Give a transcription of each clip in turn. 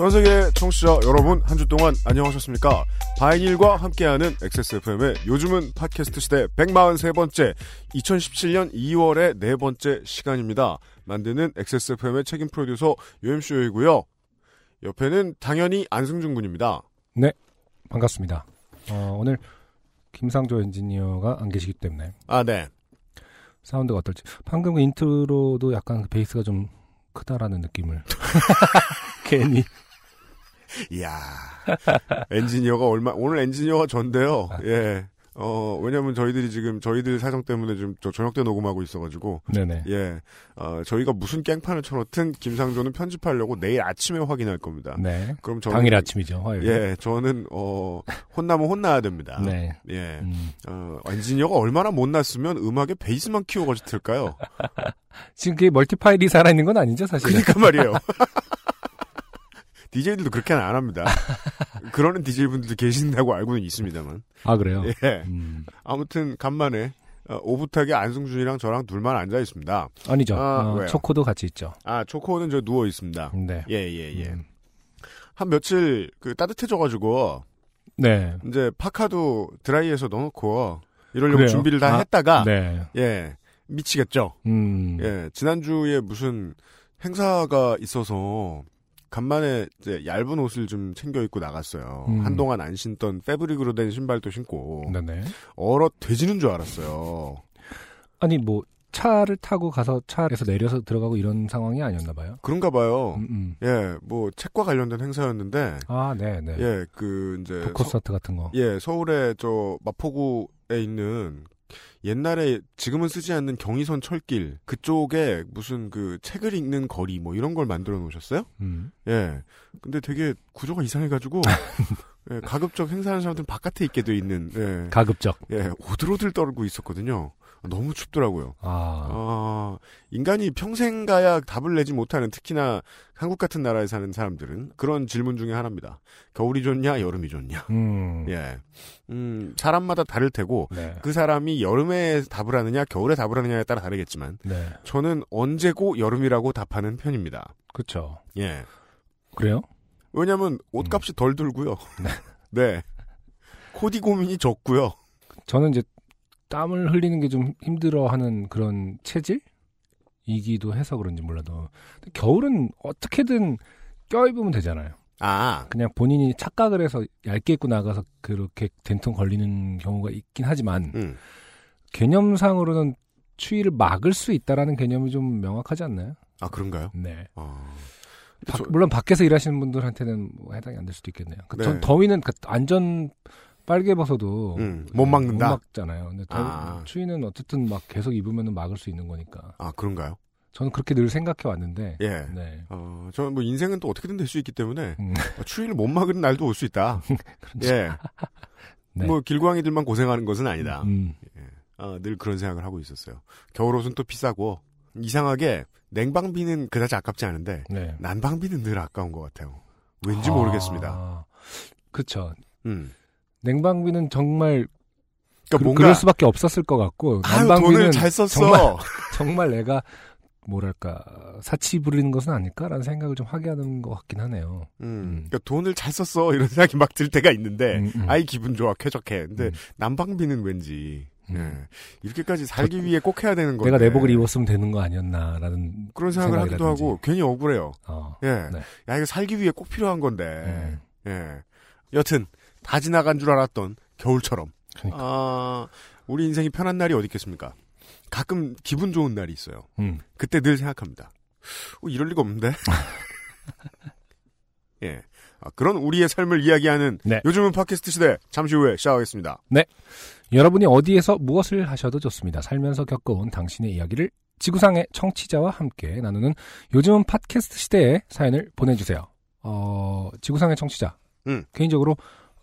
전 세계 청취자 여러분 한 주 동안 안녕하셨습니까? 바이닐과 함께하는 XSFM의 요즘은 팟캐스트 시대 143번째 2017년 2월의 네 번째 시간입니다. 만드는 XSFM의 책임 프로듀서 UMC이고요. 옆에는 당연히 안승준 군입니다. 반갑습니다. 어, 오늘 김상조 엔지니어가 안 계시기 때문에 아, 네. 사운드가 어떨지. 방금 그 인트로도 약간 그 베이스가 좀 크다라는 느낌을 괜히 이야. 엔지니어가 얼마, 오늘 엔지니어가 전데요. 예. 어, 왜냐면 저희들이 지금 저희들 사정 때문에 좀저 저녁 때 녹음하고 있어가지고 네네. 예, 어, 저희가 무슨 깽판을 쳐놓든 김상조는 편집하려고 내일 아침에 확인할 겁니다. 네. 그럼 저는 당일 아침이죠. 화요일. 예, 저는 어 혼나면 혼나야 됩니다. 네. 예, 음. 어, 엔지니어가 얼마나 못났으면 음악에 베이스만 키우고 싶을까요? 지금 그게 멀티파일이 살아있는 건 아니죠, 사실. 그러니까 말이에요. DJ들도 그렇게는 안 합니다. 그러는 DJ분들도 계신다고 알고는 있습니다만. 아, 그래요? 예. 음. 아무튼 간만에 어, 오붓하게 안승준이랑 저랑 둘만 앉아 있습니다. 아니죠. 아, 어? 초코도 같이 있죠. 아 초코는 저 누워 있습니다. 네. 예, 예, 예. 음. 한 며칠 그 따뜻해져가지고 네. 이제 파카도 드라이에서 넣어놓고 이러려고 그래요? 준비를 다 아, 했다가 네. 예 미치겠죠. 음. 예 지난주에 무슨 행사가 있어서 간만에 이제 얇은 옷을 좀 챙겨 입고 나갔어요. 음. 한동안 안 신던 패브릭으로 된 신발도 신고 네네. 얼어 돼지는 줄 알았어요. 아니, 뭐, 차를 타고 가서 차에서 내려서 들어가고 이런 상황이 아니었나 봐요. 그런가 봐요. 음, 음. 예, 뭐 책과 관련된 행사였는데 아, 네, 네. 예, 그 이제 포커스아트 같은 거. 예, 서울에 저 마포구에 있는 옛날에 지금은 쓰지 않는 경의선 철길 그쪽에 무슨 그 책을 읽는 거리 뭐 이런 걸 만들어 놓으셨어요? 음. 예. 근데 되게 구조가 이상해가지고 예, 가급적 행사하는 사람들은 바깥에 있게 돼 있는 예, 가급적. 예, 오들오들 떨고 있었거든요. 너무 춥더라고요. 아. 아, 인간이 평생 가야 답을 내지 못하는 특히나 한국 같은 나라에 사는 사람들은 그런 질문 중에 하나입니다. 겨울이 좋냐, 여름이 좋냐. 음. 예. 음, 사람마다 다를 테고, 네. 그 사람이 여름에 답을 하느냐, 겨울에 답을 하느냐에 따라 다르겠지만, 네. 저는 언제고 여름이라고 답하는 편입니다. 그쵸. 예. 그래요? 왜냐면, 옷값이 덜 들고요. 네. 코디 고민이 적고요. 저는 이제 땀을 흘리는 게 좀 힘들어하는 그런 체질이기도 해서 그런지 몰라도 겨울은 어떻게든 껴입으면 되잖아요. 아, 그냥 본인이 착각을 해서 얇게 입고 나가서 그렇게 된통 걸리는 경우가 있긴 하지만 음. 개념상으로는 추위를 막을 수 있다라는 개념이 좀 명확하지 않나요? 아, 그런가요? 네. 아. 밖- 저- 물론 밖에서 일하시는 분들한테는 뭐 해당이 안 될 수도 있겠네요. 그 네. 전 더위는 그 안전 빨개 벗어도 음, 못 막는다? 못 막잖아요. 근데 더, 아. 추위는 어쨌든 막 계속 입으면 막을 수 있는 거니까. 아, 그런가요? 저는 그렇게 늘 생각해 왔는데. 예. 네. 어, 저는 뭐 인생은 또 어떻게든 될 수 있기 때문에, 음, 어, 추위를 못 막는 날도 올 수 있다. 예. 네. 뭐 길고양이들만 고생하는 것은 아니다. 음, 어, 늘 그런 생각을 하고 있었어요. 겨울옷은 또 비싸고 이상하게 냉방비는 그다지 아깝지 않은데 네. 난방비는 늘 아까운 것 같아요. 왠지 아, 모르겠습니다. 그쵸. 음. 냉방비는 정말 그러니까 그, 뭔가 럴 수밖에 없었을 것 같고 아유, 난방비는 돈을 잘 썼어. 정말- 정말 내가 뭐랄까 사치 부리는 것은 아닐까라는 생각을 좀 하게 하는 것 같긴 하네요. 음. 음. 그러니까 돈을 잘 썼어 이런 생각이 막 들 때가 있는데 음, 음. 아이 기분 좋아 쾌적해. 근데 음. 난방비는 왠지 음. 예. 이렇게까지 살기 위해 꼭 해야 되는 건데 내가 내복을 입었으면 되는 거 아니었나라는 그런 생각을 하기도. 하고 괜히 억울해요. 어, 예. 네. 야 이거 살기 위해 꼭 필요한 건데. 음. 예. 여튼 다 지나간 줄 알았던 겨울처럼. 그러니까. 아, 우리 인생이 편한 날이 어디 있겠습니까? 가끔 기분 좋은 날이 있어요. 음. 그때 늘 생각합니다. 어, 이럴 리가 없는데. 예. 아, 그런 우리의 삶을 이야기하는 네. 요즘은 팟캐스트 시대 잠시 후에 시작하겠습니다. 여러분이 어디에서 무엇을 하셔도 좋습니다. 살면서 겪어온 당신의 이야기를 지구상의 청취자와 함께 나누는 요즘은 팟캐스트 시대의 사연을 보내주세요. 어, 지구상의 청취자. 음. 개인적으로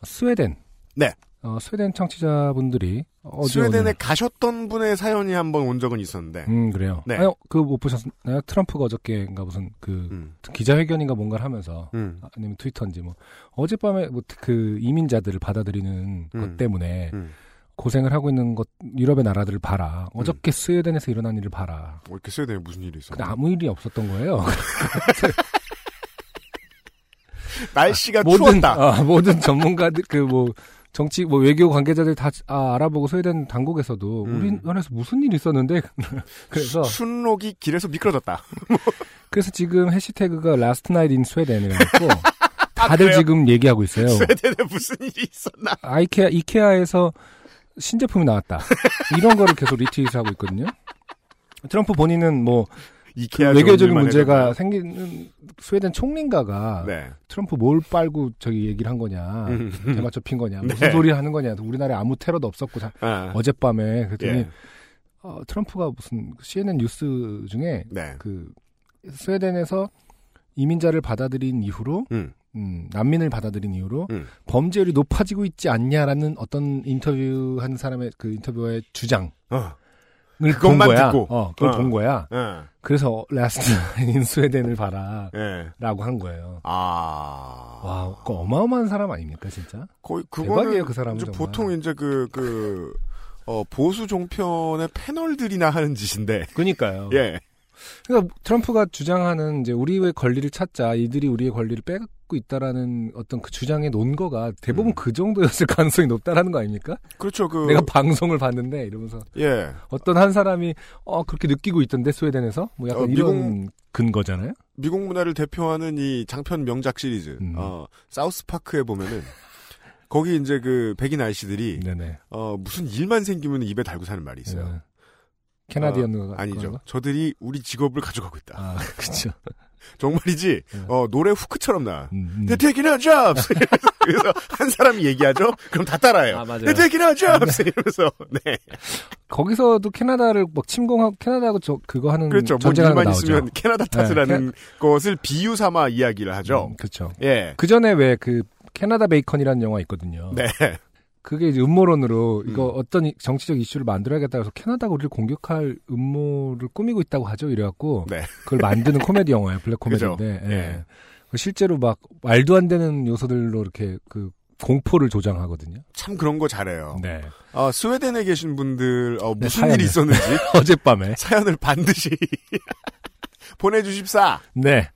스웨덴. 네. 어, 스웨덴 청취자분들이 스웨덴에 오늘- 가셨던 분의 사연이 한 번 온 적은 있었는데. 음 그래요. 네. 아유 그못 보셨나요? 트럼프가 어저께인가 무슨 그 음. 기자회견인가 뭔가를 하면서 음. 아니면 트위터인지 뭐 어젯밤에 뭐 그 이민자들을 받아들이는 음. 것 때문에 음. 고생을 하고 있는 것 유럽의 나라들을 봐라. 어저께 스웨덴에서 일어난 일을 봐라. 뭐 이렇게 스웨덴에 무슨 일이 있어? 근데 아무 일이 없었던 거예요. 날씨가 모든 추웠다. 아, 모든 전문가들 그 뭐 정치 뭐 외교 관계자들 다 아, 알아보고 스웨덴 당국에서도 음. 우리나라에서 무슨 일이 있었는데 그래서 순록이 길에서 미끄러졌다. 그래서 지금 해시태그가 Last Night in Sweden이라고 다들 아? 지금 얘기하고 있어요. 스웨덴에 무슨 일이 있었나? 아이케아 이케아에서 신제품이 나왔다. 이런 거를 계속 리트윗하고 있거든요. 트럼프 본인은 뭐 이케아 그 외교적인 문제가? 생기는 스웨덴 총리인가가 네. 트럼프 뭘 빨고 저기 얘기를 한 거냐, 음. 대마초 핀 거냐, 무슨 네. 소리 하는 거냐, 우리나라에 아무 테러도 없었고 자- 아, 어젯밤에 그랬더니 예. 어, 트럼프가 무슨 CNN 뉴스 중에 네. 그 스웨덴에서 이민자를 받아들인 이후로 음. 음, 난민을 받아들인 이후로 음. 범죄율이 높아지고 있지 않냐라는 어떤 인터뷰한 사람의 그 인터뷰의 주장을 어. 본 그것만 거야. 듣고. 어, 그걸 어. 본 거야. 예. 그래서 last night in Sweden을 봐라라고 예. 한 거예요. 아. 와, 그 어마어마한 사람 아닙니까 진짜? 거의 그거는 대박이에요, 그 사람은 이제. 보통 이제 그그 어, 보수 종편의 패널들이나 하는 짓인데. 그니까요. 예. 그러니까 트럼프가 주장하는 이제 우리의 권리를 찾자, 이들이 우리의 권리를 빼 앗고 있다라는 어떤 그 주장의 논거가 대부분 음. 그 정도였을 가능성이 높다라는 거 아닙니까? 그렇죠. 그 내가 방송을 봤는데 이러면서 예. 어떤 한 사람이 어 그렇게 느끼고 있던데 스웨덴에서 뭐 약간 어, 이런 근거잖아요. 미국 문화를 대표하는 이 장편 명작 시리즈 음. 어, 사우스 파크에 보면은 거기 이제 그 백인 아이씨들이 네네. 어, 무슨 일만 생기면 입에 달고 사는 말이 있어요. 네. 캐나디언 어, 아니죠. 저들이 우리 직업을 가져가고 있다. 아 그렇죠. 정말이지. 네. 어, 노래 후크처럼 나. 음, 음. They're taking our jobs. 그래서 한 사람이 얘기하죠. 그럼 다 따라해요. 아, 맞아요. They're taking our jobs. 이러면서 네. 거기서도 캐나다를 막 침공하고 캐나다하고 저 그거 하는 그렇죠. 뭐 일만 나오죠. 있으면 캐나다 탓을 네, 하는 것을 비유 삼아 이야기를 하죠. 음, 그렇죠. 예. 그 전에 왜 그 캐나다 베이컨이라는 영화 있거든요. 네. 그게 이제 음모론으로 이거 음. 어떤 이- 정치적 이슈를 만들어야겠다 해서 캐나다가 우리를 공격할 음모를 꾸미고 있다고 하죠. 이래갖고 네. 그걸 만드는 코미디 영화예요. 블랙. 코미디인데 예. 예. 그 실제로 막 말도 안 되는 요소들로 이렇게 그 공포를 조장하거든요. 참 그런 거 잘해요. 네. 아, 스웨덴에 계신 분들 어, 네, 무슨 사연을. 일이 있었는지 어젯밤에 사연을 반드시 보내주십사. 네.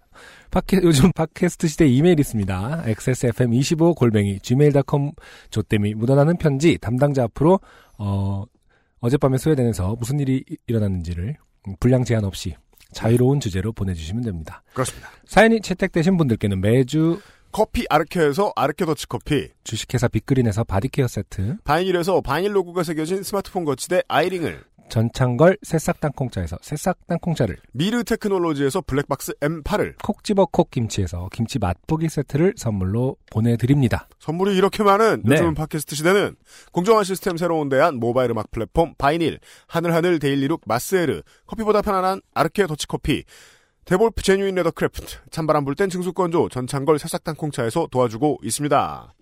팟캐, 요즘 팟캐스트 시대 이메일 있습니다. xsfm25 골뱅이 gmail.com 조땜이 묻어나는 편지 담당자 앞으로 어 어젯밤에 스웨덴에서 무슨 일이 이- 일어났는지를 분량 제한 없이 자유로운 주제로 보내주시면 됩니다. 그렇습니다. 사연이 채택되신 분들께는 매주 커피 아르케에서 아르케 더치 커피, 주식회사 빅그린에서 body care 세트, 바이닐에서 바이닐 로고가 새겨진 스마트폰 거치대 아이링을, 전창걸 새싹 땅콩차에서 새싹 땅콩차를, 미르 테크놀로지에서 블랙박스 M8을 콕 집어 콕 김치에서 김치 맛보기 세트를 선물로 보내드립니다. 선물이 이렇게 많은 네. 요즘 팟캐스트 시대는 공정한 시스템 새로운 대안 모바일 음악 플랫폼 바이닐, 하늘하늘 daily look 마스에르, 커피보다 편안한 아르케 더치커피, 데볼프 Genuine Leathercraft, 찬바람 불 땐 증수건조, 전창걸 새싹땅콩차에서 도와주고 있습니다.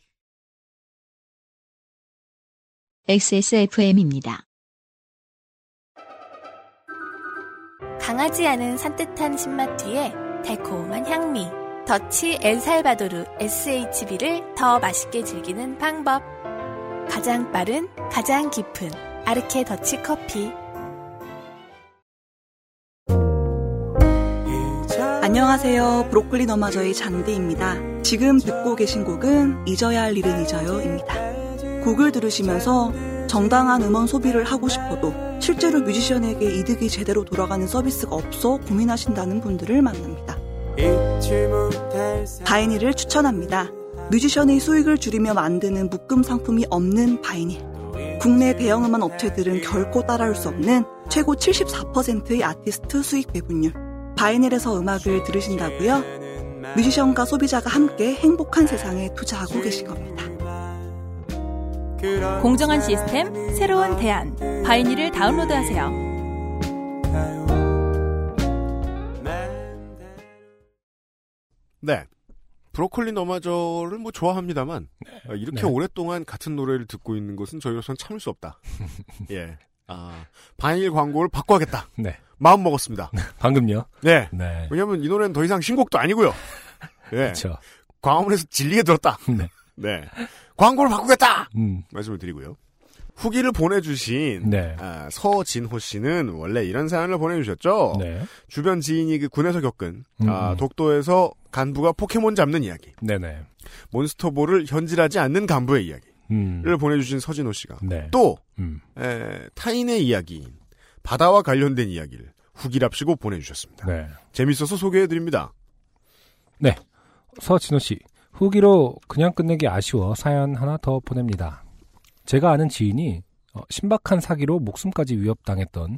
XSFM입니다. 강하지 않은 산뜻한 신맛 뒤에 달콤한 향미. 더치 엘살바도르 SHB를 더 맛있게 즐기는 방법. 가장 빠른, 가장 깊은 아르케 더치 커피. 안녕하세요. 브로콜리 너마저의 잔디입니다. 지금 듣고 계신 곡은 잊어야 할 일은 잊어요입니다. 곡을 들으시면서 정당한 음원 소비를 하고 싶어도 실제로 뮤지션에게 이득이 제대로 돌아가는 서비스가 없어 고민하신다는 분들을 만납니다. 바이닐을 추천합니다. 뮤지션의 수익을 줄이며 만드는 묶음 상품이 없는 바이닐. 국내 대형 음원 업체들은 결코 따라올 수 없는 최고 74%의 아티스트 수익 배분율. 바이닐에서 음악을 들으신다고요? 뮤지션과 소비자가 함께 행복한 세상에 투자하고 계신 겁니다. 공정한 시스템, 새로운 대안. 바이닐을 다운로드하세요. 네. 브로콜리 너마저를 뭐 좋아합니다만 어, 이렇게 네. 오랫동안 같은 노래를 듣고 있는 것은 저희로서는 참을 수 없다. 예. 아, 바닐 광고를 바꿔야겠다. 네. 마음 먹었습니다. 방금요. 네. 네. 왜냐하면 이 노래는 더 이상 신곡도 아니고요. 예. 그렇죠. 광화문에서 질리게 들었다. 네. 네. 광고를 바꾸겠다. 음. 말씀을 드리고요. 후기를 보내주신 네. 아, 서진호 씨는 원래 이런 사연을 보내주셨죠. 네. 주변 지인이 그 군에서 겪은 음, 아, 음. 독도에서 간부가 포켓몬 잡는 이야기, 네네. 몬스터볼을 현질하지 않는 간부의 이야기를 음. 보내주신 서진호 씨가 네. 또 음. 에, 타인의 이야기인 바다와 관련된 이야기를 후기랍시고 보내주셨습니다. 네. 재밌어서 소개해드립니다. 서진호 씨. 후기로 그냥 끝내기 아쉬워 사연 하나 더 보냅니다. 제가 아는 지인이 어, 신박한 사기로 목숨까지 위협당했던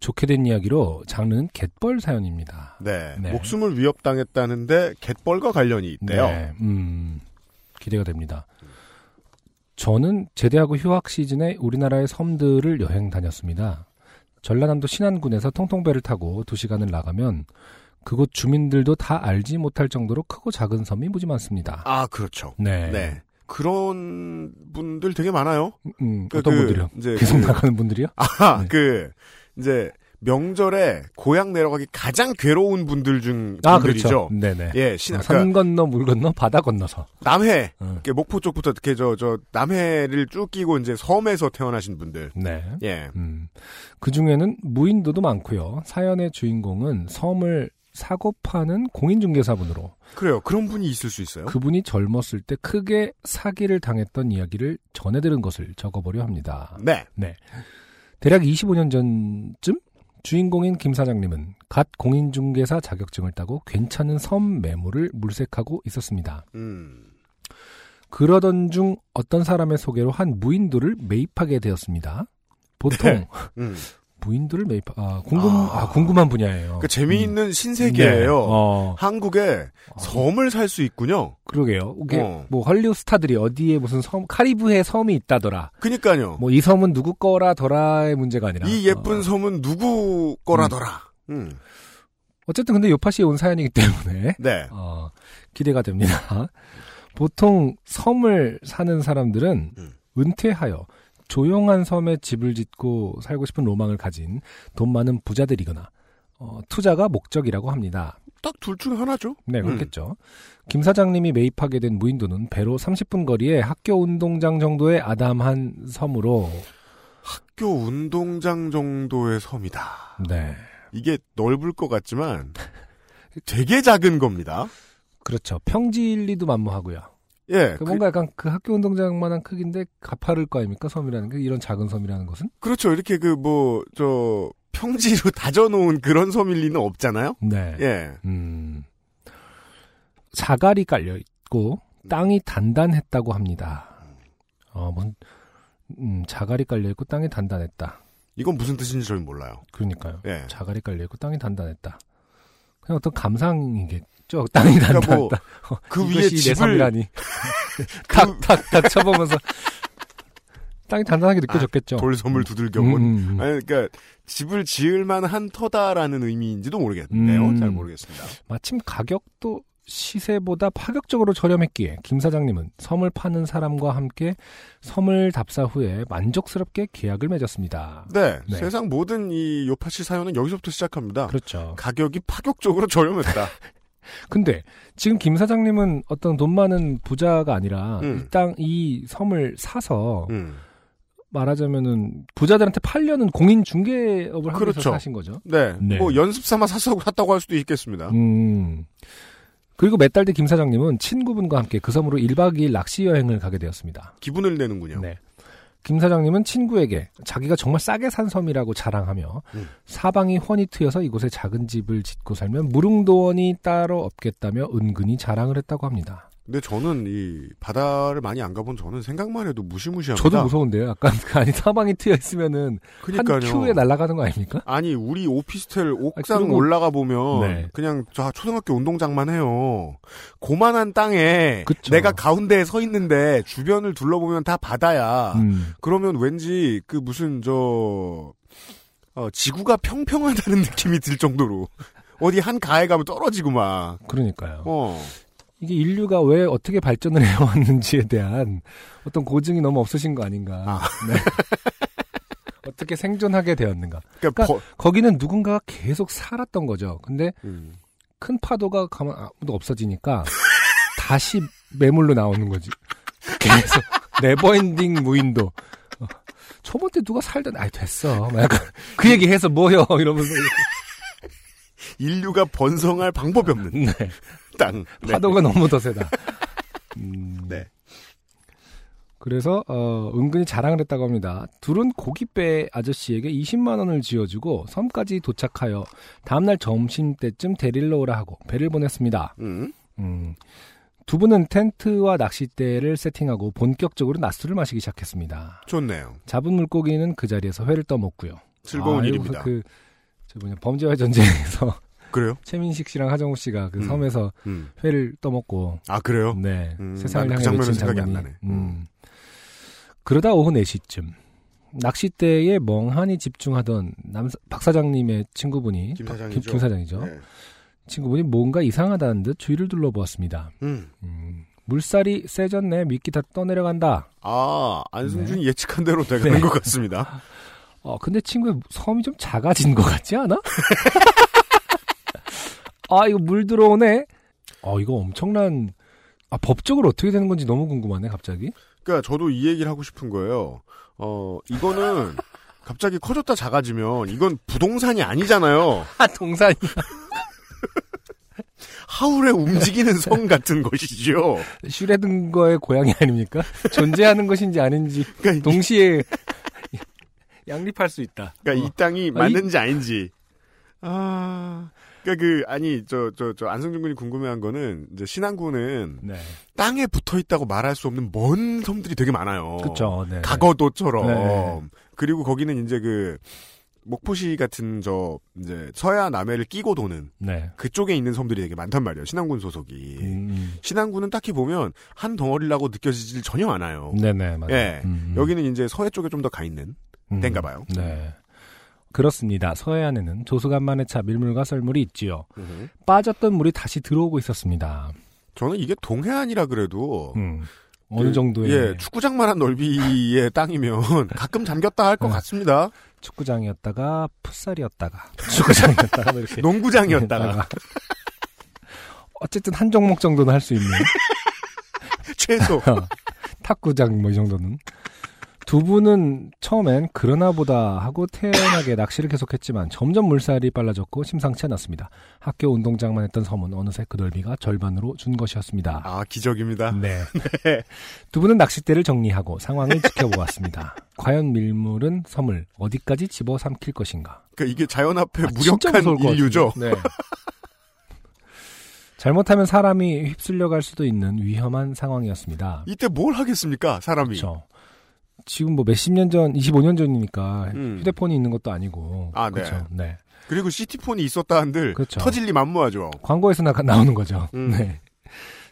좋게 된 이야기로 장르는 갯벌 사연입니다. 네, 네. 목숨을 위협당했다는데 갯벌과 관련이 있대요. 네, 음, 기대가 됩니다. 저는 제대하고 휴학 시즌에 우리나라의 섬들을 여행 다녔습니다. 전라남도 신안군에서 통통배를 타고 두 시간을 나가면 그곳 주민들도 다 알지 못할 정도로 크고 작은 섬이 무지 많습니다. 아 그렇죠. 네. 네. 그런 분들 되게 많아요. 음, 그, 어떤 그, 분들이요? 이제 계속 그- 나가는 분들이요? 아, 네. 그 이제 명절에 고향 내려가기 가장 괴로운 분들 중 아, 분들이죠. 그렇죠. 네네. 예, 신, 어, 그러니까 산 건너 물 건너 바다 건너서. 남해, 어. 이렇게 목포 쪽부터 이렇게 저, 저, 남해를 쭉 끼고 이제 섬에서 태어나신 분들. 네. 예. 음. 그 중에는 무인도도 많고요. 사연의 주인공은 섬을 사고 파는 공인중개사분으로 그래요. 그런 분이 있을 수 있어요. 그분이 젊었을 때 크게 사기를 당했던 이야기를 전해 들은 것을 적어보려 합니다. 네. 대략 25년 전쯤 주인공인 김 사장님은 갓 공인중개사 자격증을 따고 괜찮은 섬 매물을 물색하고 있었습니다. 음. 그러던 중 어떤 사람의 소개로 한 무인도를 매입하게 되었습니다. 보통 네. 음. 무인도를 매입 아 궁금 아. 아, 궁금한 분야예요. 그 재미있는 신세계예요. 네. 어, 한국에 섬을 살 수 있군요. 그러게요. 이게 어. 뭐 헐리우드 스타들이 어디에 무슨 섬 카리브해 섬이 있다더라. 그니까요. 뭐 이 섬은 누구 거라더라의 문제가 아니라 이 예쁜 어, 섬은 누구 거라더라. 음. 어쨌든 근데 요파시에 온 사연이기 때문에 네. 어, 기대가 됩니다. 보통 섬을 사는 사람들은 음. 은퇴하여 조용한 섬에 집을 짓고 살고 싶은 로망을 가진 돈 많은 부자들이거나 어, 투자가 목적이라고 합니다. 딱 둘 중 하나죠. 네, 음. 그렇겠죠. 김 사장님이 매입하게 된 무인도는 배로 30분 거리에 학교 운동장 정도의 아담한 섬으로 학교 운동장 정도의 섬이다. 네. 이게 넓을 것 같지만 되게 작은 겁니다. 그렇죠. 평지 일리도 만무하고요. 예. 그 뭔가 약간 그 학교 운동장만한 크기인데 가파를 거 아닙니까? 섬이라는 게 이런 작은 섬이라는 것은? 그, 렇죠 이렇게 그 뭐 저 평지로 다져놓은 그런 섬일 리는 없잖아요. 네. 예. 음. 자갈이 깔려 있고 땅이 단단했다고 합니다. 어, 뭔 음, 자갈이 깔려 있고 땅이 단단했다. 이건 무슨 뜻인지 저는 몰라요. 그러니까요. 예. 자갈이 깔려 있고 땅이 단단했다. 그냥 어떤 감상이겠 죠. 땅이 그러니까 단단했다. 뭐 그 위에 집을. 그 탁탁탁 쳐보면서 땅이 단단하게 느껴졌겠죠. 돌섬을 두들겨 음, 본. 음, 음. 아니 그러니까 집을 지을 만한 터다라는 의미인지도 모르겠네요. 음. 잘 모르겠습니다. 마침 가격도 시세보다 파격적으로 저렴했기에 김 사장님은 섬을 파는 사람과 함께 섬을 답사 후에 만족스럽게 계약을 맺었습니다. 네, 네. 세상 모든 이 요파시 사연은 여기서부터 시작합니다. 그렇죠. 가격이 파격적으로 저렴했다. 근데 지금 김 사장님은 어떤 돈 많은 부자가 아니라 음. 이 땅, 이 섬을 사서 음. 말하자면은 부자들한테 팔려는 공인 중개업을 하면서 그렇죠. 사신 거죠. 네, 네. 뭐 연습 삼아 샀다고 샀다고 할 수도 있겠습니다. 음. 그리고 몇 달 뒤 김 사장님은 친구분과 함께 그 섬으로 1박 2일 낚시 여행을 가게 되었습니다. 기분을 내는군요. 네. 김 사장님은 친구에게 자기가 정말 싸게 산 섬이라고 자랑하며 음. 사방이 훤히 트여서 이곳에 작은 집을 짓고 살면 무릉도원이 따로 없겠다며 은근히 자랑을 했다고 합니다. 근데 저는 이 바다를 많이 안 가본 저는 생각만 해도 무시무시합니다. 저도 무서운데요. 약간 그 아니 사방이 트여 있으면은 그러니까요. 한 큐에 날아가는 거 아닙니까? 아니 우리 오피스텔 옥상 그리고- 올라가 보면 네. 그냥 저 초등학교 운동장만 해요. 고만한 땅에 그쵸. 내가 가운데에 서 있는데 주변을 둘러보면 다 바다야. 음. 그러면 왠지 그 무슨 저 어, 지구가 평평하다는 느낌이 들 정도로 어디 한 가에 가면 떨어지고 막. 그러니까요. 어. 이게 인류가 왜 어떻게 발전을 해왔는지에 대한 어떤 고증이 너무 없으신 거 아닌가. 아. 네. 어떻게 생존하게 되었는가. 그러니까, 그러니까 거기는 누군가가 계속 살았던 거죠. 근데 버- 음. 큰 파도가 가면 아무도 없어지니까 다시 매물로 나오는 거지. 계속 never ending 무인도. 어, 초반 때 누가 살던 아이 됐어. 막 약간 그 얘기 해서 뭐요 이러면서 인류가 번성할 방법이 없는 네. 땅. 네. 파도가 너무 더 세다. 음, 네. 그래서 어, 은근히 자랑을 했다고 합니다. 둘은 고깃배 아저씨에게 20만 원을 쥐어주고 섬까지 도착하여 다음날 점심 때쯤 데리러 오라 하고 배를 보냈습니다. 음. 음, 두 분은 텐트와 낚싯대를 세팅하고 본격적으로 낮술을 마시기 시작했습니다. 좋네요. 잡은 물고기는 그 자리에서 회를 떠먹고요. 즐거운 아, 일입니다. 그, 저 뭐냐, 범죄와의 전쟁에서 그래요? 최민식 씨랑 하정우 씨가 그 음. 섬에서 음. 회를 떠먹고 아, 그래요? 네. 음, 세상을 난그 향해 장면은 외친 생각이 안 장면이. 나네. 음. 그러다 오후 4시쯤 낚싯대에 멍하니 집중하던 남, 박 사장님의 친구분이 김 박- 사장이죠. 김 사장이죠. 네. 친구분이 뭔가 이상하다는 듯 주위를 둘러보았습니다. 음. 음, 물살이 세졌네. 미끼 다 떠내려간다. 아, 안승준이 예측한 대로 돼가는 네. 것 같습니다. 어, 근데 친구의 섬이 좀 작아진 것 같지 않아? 아, 이거 물 들어오네? 어, 이거 엄청난, 아, 법적으로 어떻게 되는 건지 너무 궁금하네, 갑자기. 그러니까 저도 이 얘기를 하고 싶은 거예요. 어, 이거는 갑자기 커졌다 작아지면 이건 부동산이 아니잖아요. 아, 동산이. 하울의 움직이는 성 같은 것이죠. 슈레든거의 고향이 아닙니까? 존재하는 것인지 아닌지 그러니까, 이- 동시에 양립할 수 있다. 그러니까 어. 이 땅이 아, 이- 맞는지 아닌지. 아, 그러니까 그 아니 저 저 저 안승준 군이 궁금해한 거는 이제 신안군은 네. 땅에 붙어 있다고 말할 수 없는 먼 섬들이 되게 많아요. 그쵸. 네. 가거도처럼. 네. 그리고 거기는 이제 그 목포시 같은 저 이제 서해안 남해를 끼고 도는 네. 그쪽에 있는 섬들이 되게 많단 말이에요. 신안군 소속이. 음, 신안군은 딱히 보면 한 덩어리라고 느껴지질 전혀 않아요. 네네, 맞아요. 예. 음, 음. 여기는 이제 서해 쪽에 좀 더 가 있는 음, 땐가 봐요. 네. 그렇습니다. 서해안에는 조수간만의 차 밀물과 썰물이 있지요. 빠졌던 물이 다시 들어오고 있었습니다. 저는 이게 동해안이라 그래도 음. 어느 그, 정도의 예, 축구장만한 넓이의 땅이면 가끔 잠겼다 할것 네. 같습니다. 축구장이었다가 풋살이었다가 축구장이었다가 뭐 이렇게 농구장이었다가 어쨌든 한 종목 정도는 할 수 있는 최소 어, 탁구장 뭐 이 정도는 두 분은 처음엔 그러나 보다 하고 태연하게 낚시를 계속했지만 점점 물살이 빨라졌고 심상치 않았습니다. 학교 운동장만 했던 섬은 어느새 그 넓이가 절반으로 준 것이었습니다. 아 기적입니다. 네. 두 분은 낚싯대를 정리하고 상황을 지켜보았습니다. 과연 밀물은 섬을 어디까지 집어삼킬 것인가? 그러니까 이게 자연 앞에 아, 무력한 인류죠. 네. 잘못하면 사람이 휩쓸려 갈 수도 있는 위험한 상황이었습니다. 이때 뭘 하겠습니까, 사람이? 그렇죠. 지금 뭐 몇십 년 전, 25년 전이니까 음. 휴대폰이 있는 것도 아니고. 아, 네. 그렇죠. 네. 그리고 시티폰이 있었다 한들 그렇죠. 터질 리 만무하죠. 광고에서 나, 나오는 거죠. 음. 네.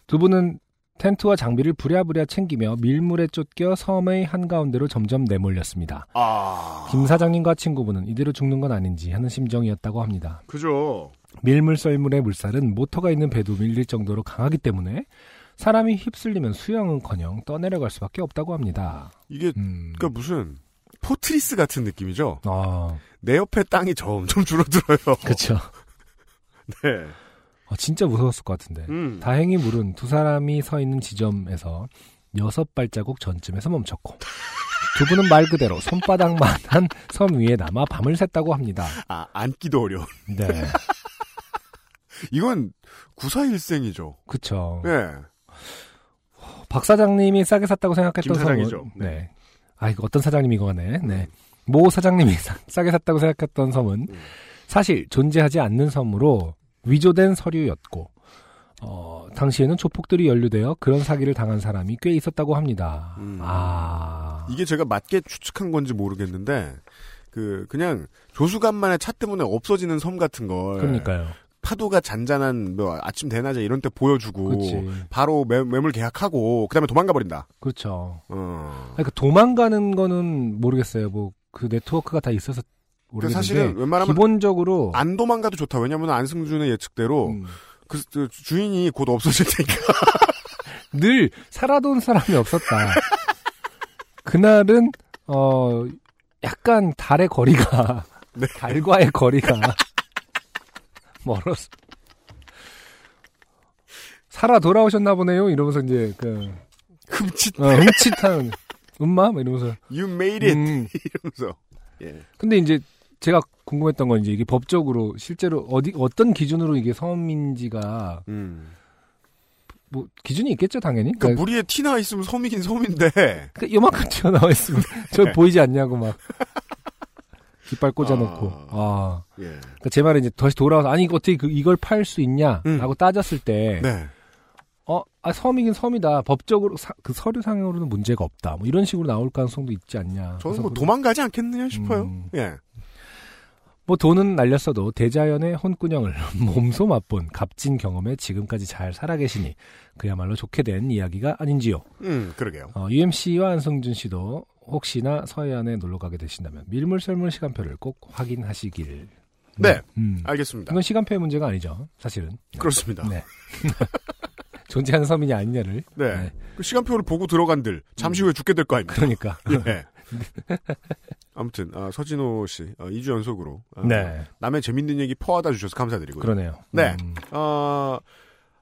두 분은 텐트와 장비를 부랴부랴 챙기며 밀물에 쫓겨 섬의 한가운데로 점점 내몰렸습니다. 아, 김 사장님과 친구분은 이대로 죽는 건 아닌지 하는 심정이었다고 합니다. 그죠. 밀물 썰물의 물살은 모터가 있는 배도 밀릴 정도로 강하기 때문에 사람이 휩쓸리면 수영은커녕 떠내려갈 수밖에 없다고 합니다. 이게 음. 그러니까 무슨 Fortress 같은 느낌이죠. 아, 내 옆에 땅이 점점 줄어들어요. 그렇죠. 네. 어, 진짜 무서웠을 것 같은데. 음. 다행히 물은 두 사람이 서 있는 지점에서 여섯 발자국 전쯤에서 멈췄고 두 분은 말 그대로 손바닥만 한 섬 위에 남아 밤을 샜다고 합니다. 아, 앉기도 어려운. 네, 이건 구사일생이죠. 그쵸. 예. 박 사장님이 싸게 샀다고 생각했던 김 사장이죠. 섬은 네. 아 이거 어떤 사장님이고 하네. 네. 모 사장님이 싸, 싸게 샀다고 생각했던 섬은 음. 사실 존재하지 않는 섬으로 위조된 서류였고 어, 당시에는 조폭들이 연루되어 그런 사기를 당한 사람이 꽤 있었다고 합니다. 음. 아. 이게 제가 맞게 추측한 건지 모르겠는데 그 그냥 조수간만의 차 때문에 없어지는 섬 같은 걸 그러니까요. 파도가 잔잔한 뭐 아침 대낮에 이런 때 보여주고 그렇지. 바로 매, 매물 계약하고 그다음에 도망가 버린다. 그렇죠. 어. 그러니까 도망가는 거는 모르겠어요. 뭐 그 네트워크가 다 있어서 그 모르겠는데 사실은 웬만하면 기본적으로 안 도망가도 좋다. 왜냐하면 안승준의 예측대로 음, 그, 그 주인이 곧 없어질 테니까. 늘 살아돈 사람이 없었다. 그날은 어 약간 달의 거리가 네. 달과의 거리가 멀었어. 살아 돌아오셨나 보네요. 이러면서 이제 그 흠칫. 어, 흠칫한 음마 뭐 이러면서 You made it. 음. 이러면서. 예. 근데 이제 제가 궁금했던 건 이제 이게 법적으로 실제로 어디 어떤 기준으로 이게 섬인지가 음. 뭐 기준이 있겠죠 당연히. 그러니까 그러니까, 무리에 티나 있으면 섬이긴 섬인데. 그 요만큼 튀어나와 있으면 저 보이지 않냐고 막 깃발 꽂아놓고 아. 예. 그러니까 제 말은 이제 다시 돌아와서 아니 이거 어떻게 그 이걸 팔 수 있냐라고 음. 따졌을 때 네. 어, 아, 섬이긴 섬이다. 법적으로 사- 그 서류상으로는 문제가 없다. 뭐 이런 식으로 나올 가능성도 있지 않냐. 저는 뭐 그- 도망가지 않겠느냐 싶어요. 음. 예. 뭐 돈은 날렸어도 대자연의 혼꾸녕을 몸소 맛본 값진 경험에 지금까지 잘 살아계시니 그야말로 좋게 된 이야기가 아닌지요. 음, 그러게요. 어, UMC와 안성준 씨도 혹시나 서해안에 놀러 가게 되신다면 밀물썰물 시간표를 꼭 확인하시길. 네. 음. 알겠습니다. 이건 시간표의 문제가 아니죠. 사실은. 그렇습니다. 네. 네. 존재하는 섬이냐 아니냐를. 네. 그 시간표를 보고 들어간들 잠시 후에 죽게 될 거 아닙니까? 그러니까. 예. 아무튼 아, 서진호 씨 어, 2주 연속으로 어, 네. 남의 재밌는 얘기 퍼와다 주셔서 감사드리고요. 그러네요. 네. 음. 어,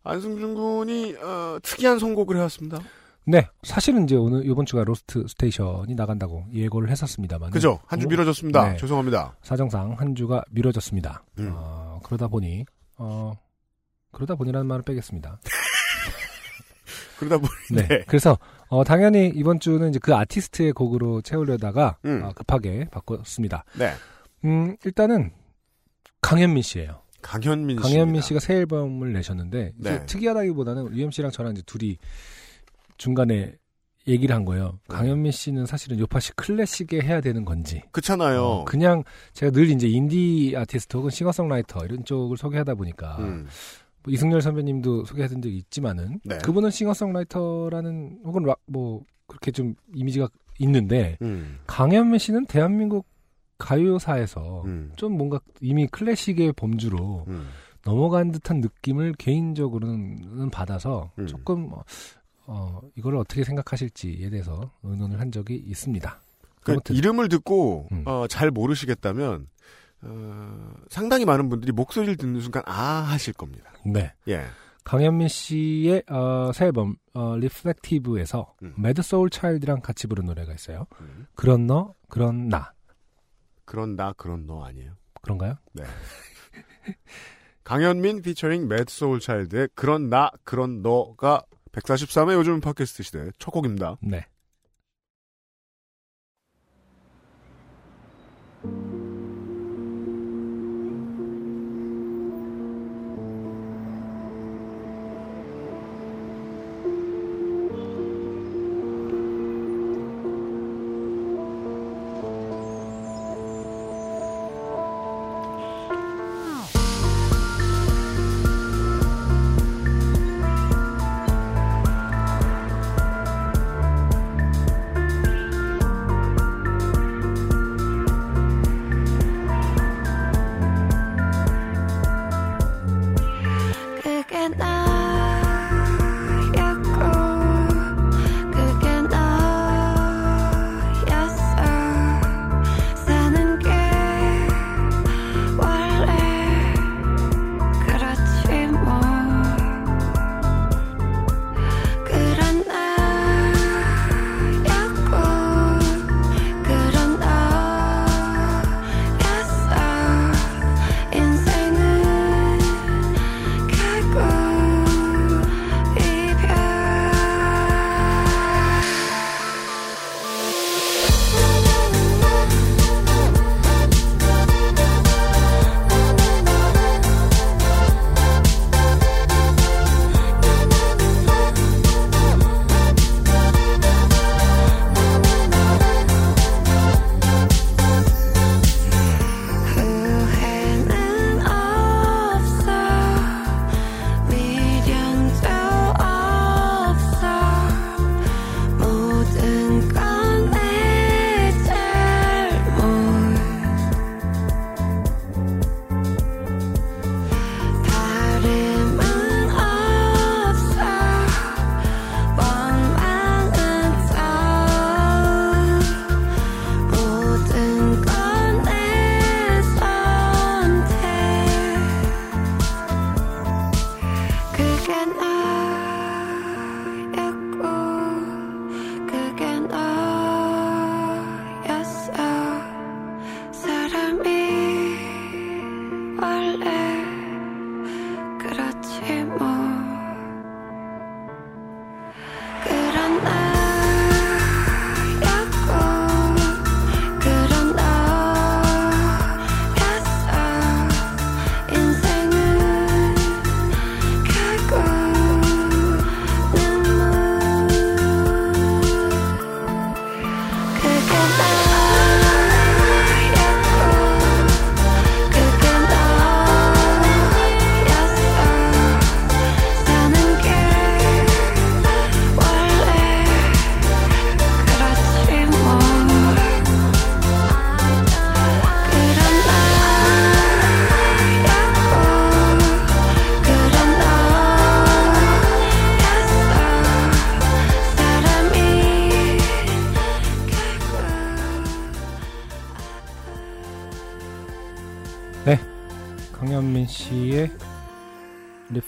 안승준 군이 어, 특이한 선곡을 해왔습니다. 네. 사실은 이제 오늘 이번 주가 Lost Station이 나간다고 예고를 했었습니다만. 그죠? 한 주 미뤄졌습니다. 네. 죄송합니다. 사정상 한 주가 미뤄졌습니다. 음. 어, 그러다 보니 어 그러다 보니라는 말을 빼겠습니다. 그러다 보니 네. 네. 그래서 어 당연히 이번 주는 이제 그 아티스트의 곡으로 채우려다가 음. 어, 급하게 바꿨습니다. 네. 음 일단은 강현민 씨예요. 강현민 씨. 강현민 씨가 새 앨범을 내셨는데 네. 특이하다기보다는 UMC랑 저랑 이제 둘이 중간에 얘기를 한 거예요. 네. 강현민 씨는 사실은 요팟시 클래식에 해야 되는 건지 그렇잖아요. 어, 그냥 제가 늘 이제 인디 아티스트 혹은 싱어송라이터 이런 쪽을 소개하다 보니까 음. 뭐 이승열 선배님도 소개해준 적이 있지만은 네. 그분은 싱어송라이터라는 혹은 락 뭐 그렇게 좀 이미지가 있는데 음. 강현민 씨는 대한민국 가요사에서 음. 좀 뭔가 이미 클래식의 범주로 음. 넘어간 듯한 느낌을 개인적으로는 받아서 음. 조금 어, 어, 이걸 어떻게 생각하실지에 대해서 의논을 한 적이 있습니다. 그 아무튼 이름을 듣고 음. 어, 잘 모르시겠다면 어, 상당히 많은 분들이 목소리를 듣는 순간 아 하실 겁니다. 네. 예. 강현민 씨의 어, 새 앨범 어, Reflective에서 음. Mad Soul Child랑 같이 부른 노래가 있어요. 음. 그런 너, 그런 나. 그런 나 그런 너 아니에요. 그런가요? 강현민 featuring Mad Soul Child의 그런 나 그런 너가 143회 요즘 팟캐스트 시대 첫 곡입니다. 네.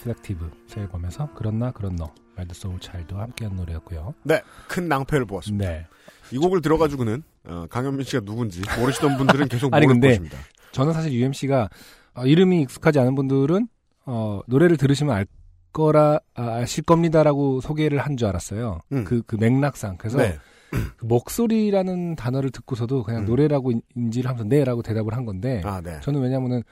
Reflective 새 앨범에서 그런 나 그런 너 Mad Soul Child와 함께한 노래였고요. 네, 큰 낭패를 보았습니다. 네. 이 곡을 들어가지고는 어, 강현민 씨가 누군지 모르시던 분들은 계속 아니, 모를 근데 것입니다. 저는 사실 UMC가 어, 이름이 익숙하지 않은 분들은 어, 노래를 들으시면 알 거라 아, 아실 겁니다라고 소개를 한 줄 알았어요. 음. 그, 그 맥락상. 그래서 네, 그 목소리라는 단어를 듣고서도 그냥 음. 노래라고 인- 인지를 하면서 네라고 대답을 한 건데 아, 네, 저는 왜냐면은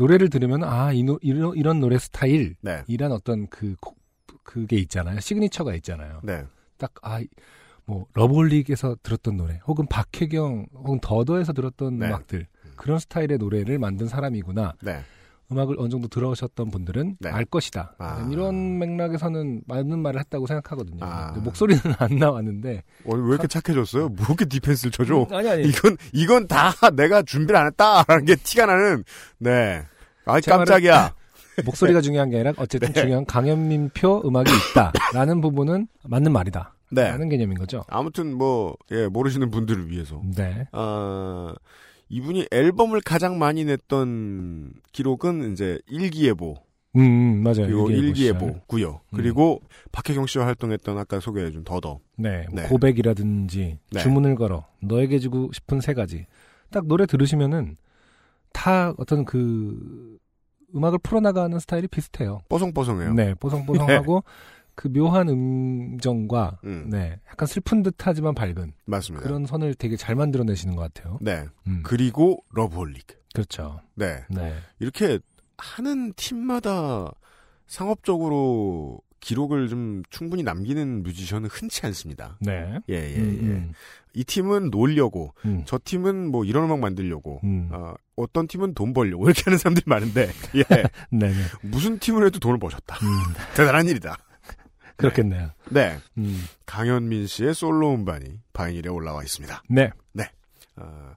노래를 들으면 아, 이 노, 이런, 이런 노래 스타일 네, 이란 어떤 그 고- 그게 있잖아요. signature가 있잖아요. 네, 딱 아, 뭐 러브홀릭에서 들었던 노래 혹은 박혜경 혹은 더더에서 들었던 네. 음악들 그런 스타일의 노래를 만든 사람이구나. 네. 음악을 어느 정도 들어오셨던 분들은 네. 알 것이다. 아. 이런 맥락에서는 맞는 말을 했다고 생각하거든요. 아. 목소리는 안 나왔는데. 오늘 왜 이렇게 착해졌어요? 뭐 이렇게 디펜스를 쳐줘? 아니 아니. 이건 이건 다 내가 준비를 안 했다라는 게 티가 나는. 네. 아제 말은- 깜짝이야. 목소리가 중요한 게 아니라 어쨌든 네. 중요한 강현민표 음악이 있다라는 부분은 맞는 말이다. 네. 라는 개념인 거죠. 아무튼 뭐 예, 모르시는 분들을 위해서 네. 아 이분이 앨범을 가장 많이 냈던 기록은 이제 일기예보 음, 음, 맞아요. 그리고 일기예보. 일기예보고요. 음. 그리고 박혜경 씨와 활동했던 아까 소개해준 더더. 네, 뭐 네. 고백이라든지 네. 주문을 걸어 너에게 주고 싶은 세 가지 딱 노래 들으시면은 다 어떤 그 음악을 풀어나가는 스타일이 비슷해요. 뽀송뽀송해요. 네, 뽀송뽀송하고 그 묘한 음정과 음, 네, 약간 슬픈 듯하지만 밝은 맞습니다. 그런 선을 되게 잘 만들어내시는 것 같아요. 네. 음, 그리고 러브홀릭. 그렇죠. 네. 네, 이렇게 하는 팀마다 상업적으로 기록을 좀 충분히 남기는 뮤지션은 흔치 않습니다. 네. 예, 예, 예. 음, 이 팀은 놀려고, 음, 저 팀은 뭐 이런 음악 만들려고, 음. 어, 어떤 팀은 돈 벌려고, 이렇게 하는 사람들이 많은데, 예. 네, 네. 무슨 팀을 해도 돈을 버셨다. 음, 대단한 일이다. 그렇겠네요. 네. 음, 강현민 씨의 솔로 음반이 바이닐에 올라와 있습니다. 네. 어,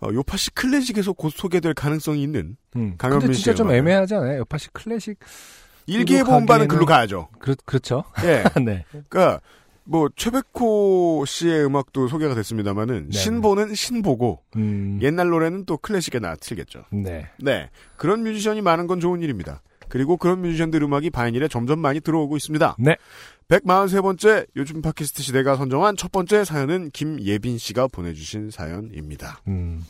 어, 요파시 클래식에서 곧 소개될 가능성이 있는 음. 강현민 근데 진짜 좀 음악을. 애매하지 않아요? 요파시 클래식 일기예보 음반은 글로 가야죠. 그, 그렇죠. 예. 네. 그러니까 뭐 최백호 씨의 음악도 소개가 됐습니다만은 네. 신보는 신보고 음, 옛날 노래는 또 클래식에 나 틀겠죠. 네. 네. 그런 뮤지션이 많은 건 좋은 일입니다. 그리고 그런 뮤지션들 음악이 바이닐에 점점 많이 들어오고 있습니다. 네. 143번째 요즘 팟캐스트 시대가 선정한 첫 번째 사연은 김예빈 씨가 보내주신 사연입니다. 음,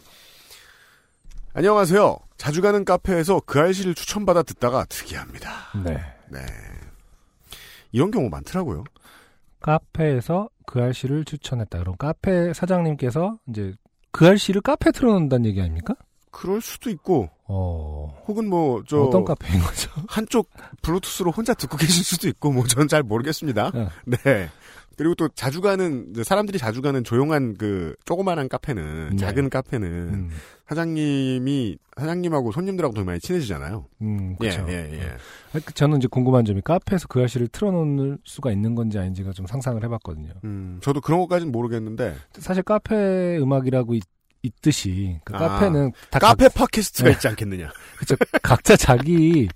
안녕하세요. 자주 가는 카페에서 그 알씨를 추천받아 듣다가 특이합니다. 네. 네. 이런 경우 많더라고요. 카페에서 그 알씨를 추천했다. 그럼 카페 사장님께서 이제 그 알씨를 카페에 틀어놓는다는 얘기 아닙니까? 그럴 수도 있고, 어, 혹은 뭐, 저, 어떤 카페인 거죠? 한쪽 블루투스로 혼자 듣고 계실 수도 있고, 뭐, 저는 잘 모르겠습니다. 네. 네. 그리고 또 자주 가는, 사람들이 자주 가는 조용한 그, 조그만한 카페는, 네. 작은 카페는, 음, 사장님이, 사장님하고 손님들하고 더 많이 친해지잖아요. 음, 예, 그렇죠. 예, 예. 저는 이제 궁금한 점이 카페에서 그알싫을 틀어놓을 수가 있는 건지 아닌지가 좀 상상을 해봤거든요. 음, 저도 그런 것까지는 모르겠는데, 사실 카페 음악이라고 있, 듯이 그 아, 카페는 다 카페 팟캐스트가 네. 있지 않겠느냐. 그쵸. 각자 자기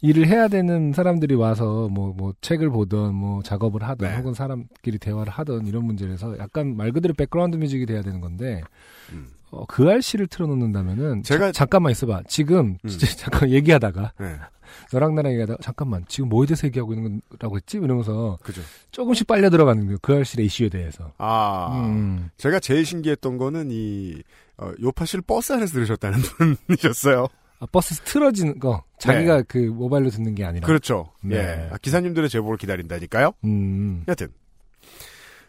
일을 해야 되는 사람들이 와서 뭐, 뭐, 책을 보던, 뭐, 작업을 하던, 네. 혹은 사람끼리 대화를 하던 이런 문제라서 약간 말 그대로 백그라운드 뮤직이 돼야 되는 건데, 음. 어, 그알싫을 틀어놓는다면은, 제가- 자- 잠깐만 있어봐. 지금, 음. 진짜 잠깐 얘기하다가, 네. 너랑 나랑 얘기하다가, 잠깐만, 지금 뭐에 대해서 얘기하고 있는 거라고 했지? 이러면서 그죠. 조금씩 빨려 들어가는 거예요. 그 알씨의 이슈에 대해서. 아. 음. 제가 제일 신기했던 거는 이, 어, 요파실 버스 안에서 들으셨다는 분이셨어요. 아, 버스 틀어지는 거, 자기가 그 모바일로 듣는 게 아니라. 그렇죠. 네. 예. 아, 기사님들의 제보를 기다린다니까요. 음. 여튼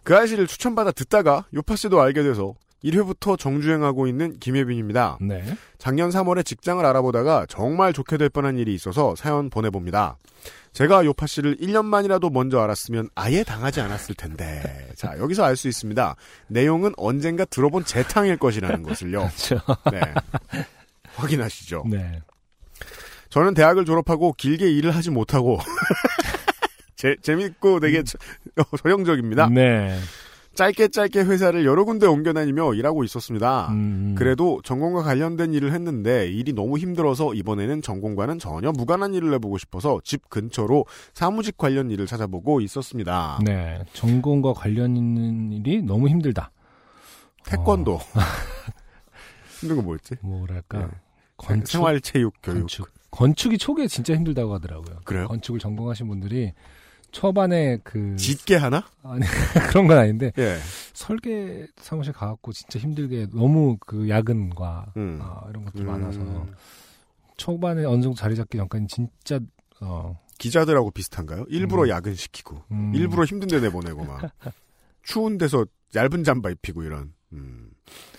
그 아이씨를 추천받아 듣다가 요파 씨도 알게 돼서 1회부터 정주행하고 있는 김혜빈입니다. 네. 작년 3월에 직장을 알아보다가 정말 좋게 될 뻔한 일이 있어서 사연 보내봅니다. 제가 요파 씨를 1년만이라도 먼저 알았으면 아예 당하지 않았을 텐데. 자, 여기서 알 수 있습니다. 내용은 언젠가 들어본 재탕일 것이라는 것을요. 그렇죠. 네. 확인하시죠. 네. 저는 대학을 졸업하고 길게 일을 하지 못하고 재, 재밌고 되게 저- 어, 전형적입니다. 네. 짧게 짧게 회사를 여러 군데 옮겨 다니며 일하고 있었습니다. 음. 그래도 전공과 관련된 일을 했는데 일이 너무 힘들어서 이번에는 전공과는 전혀 무관한 일을 해보고 싶어서 집 근처로 사무직 관련 일을 찾아보고 있었습니다. 네. 전공과 관련 있는 일이 너무 힘들다. 태권도. 힘든 거 뭐였지? 뭐랄까. 네. 건축, 생활체육 교육. 건축. 건축이 초기에 진짜 힘들다고 하더라고요. 그래요? 건축을 전공하신 분들이 초반에 그 짓게 하나? 아니 그런 건 아닌데 예. 설계 사무실 가갖고 진짜 힘들게 너무 그 야근과 음. 아, 이런 것도 음. 많아서 초반에 어느 정도 자리 잡기 전까지 진짜 어 기자들하고 비슷한가요? 일부러 음. 야근 시키고 음, 일부러 힘든 데 내보내고 막 추운 데서 얇은 잠바 입히고 이런. 음.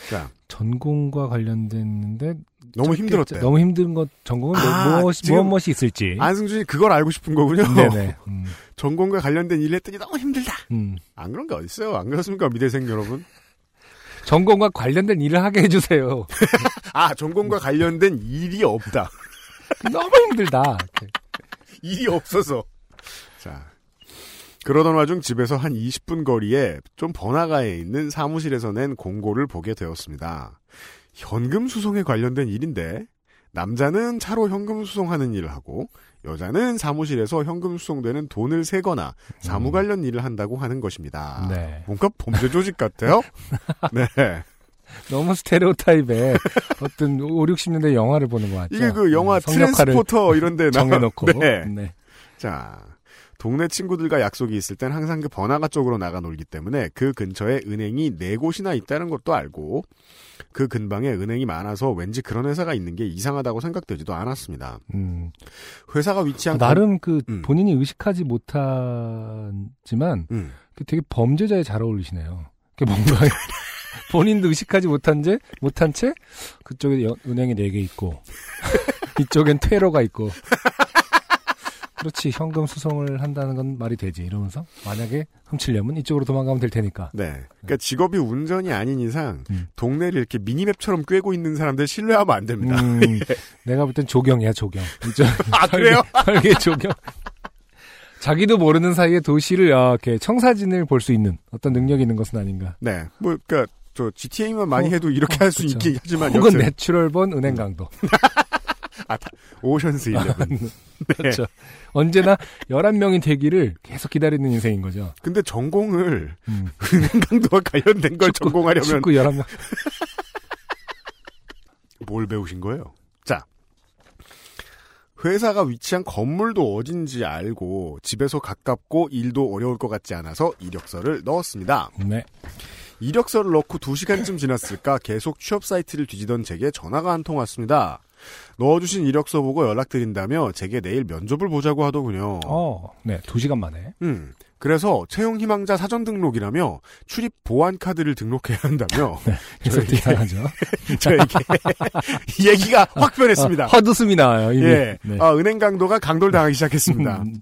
자 전공과 관련됐는데 너무 짧게 힘들었대요. 너무 힘든 것 전공은 아, 무엇 지금 무엇 무엇이 있을지. 안승준이 그걸 알고 싶은 거군요. 네네. 음, 전공과 관련된 일을 했더니 너무 힘들다. 음. 안 그런 게 어딨어요. 안 그렇습니까, 미대생 여러분? 전공과 관련된 일을 하게 해주세요. 아, 전공과 관련된 일이 없다. 너무 힘들다. 일이 없어서. 자. 그러던 와중 집에서 한 20분 거리에 좀 번화가에 있는 사무실에서 낸 공고를 보게 되었습니다. 현금 수송에 관련된 일인데, 남자는 차로 현금 수송하는 일을 하고, 여자는 사무실에서 현금 수송되는 돈을 세거나 사무 음. 관련 일을 한다고 하는 것입니다. 네. 뭔가 범죄 조직 같아요? 네. 너무 스테레오타입의 어떤 5, 60년대 영화를 보는 것 같죠. 이게 그 영화 음, 성역할을 트랜스포터 이런 데 나- 정해놓고. 네. 네. 자, 동네 친구들과 약속이 있을 땐 항상 그 번화가 쪽으로 나가 놀기 때문에 그 근처에 은행이 네 곳이나 있다는 것도 알고 그 근방에 은행이 많아서 왠지 그런 회사가 있는 게 이상하다고 생각되지도 않았습니다. 음. 회사가 위치한 나름 그 음. 본인이 의식하지 못하지만 건- 음. 그 되게 범죄자에 잘 어울리시네요. 그 뭔가 본인도 의식하지 못한 채 못한 채 그쪽에 여- 은행이 네 개 있고 이쪽엔 퇴로가 있고 그렇지 현금 수송을 한다는 건 말이 되지 이러면서 만약에 훔치려면 이쪽으로 도망가면 될 테니까 네. 그러니까 직업이 운전이 아닌 이상 음. 동네를 이렇게 미니맵처럼 꿰고 있는 사람들 신뢰하면 안 됩니다. 음, 내가 볼 땐 조경이야 조경 아, 그래요? 설계 조경 자기도 모르는 사이에 도시를 아, 이렇게 청사진을 볼 수 있는 어떤 능력이 있는 것은 아닌가 네. 뭐 그러니까 저 GTA만 많이 어, 해도 이렇게 어, 할수 그쵸. 있긴 하지만 혹은 여튼 내추럴본 은행 강도 오션스 일레븐. 네. 그렇죠. 언제나 11명이 되기를 계속 기다리는 인생인 거죠. 근데 전공을 음. 은행 강도와 관련된 걸 전공하려면 축구 11명. 뭘 배우신 거예요? 자. 회사가 위치한 건물도 어딘지 알고 집에서 가깝고 일도 어려울 것 같지 않아서 이력서를 넣었습니다. 네. 이력서를 넣고 2시간쯤 지났을까 계속 취업 사이트를 뒤지던 제게 전화가 한 통 왔습니다. 넣어주신 이력서 보고 연락드린다며 제게 내일 면접을 보자고 하더군요. 어, 네. 2시간 만에. 음. 그래서 채용 희망자 사전 등록이라며 출입 보안 카드를 등록해야 한다며 그래서 저에게- 이상하죠. 저에게 이 얘기가 확 변했습니다. 어, 헛웃음이 나와요, 이미. 예, 네. 아, 은행 강도가 강도를 당하기 시작했습니다. 음,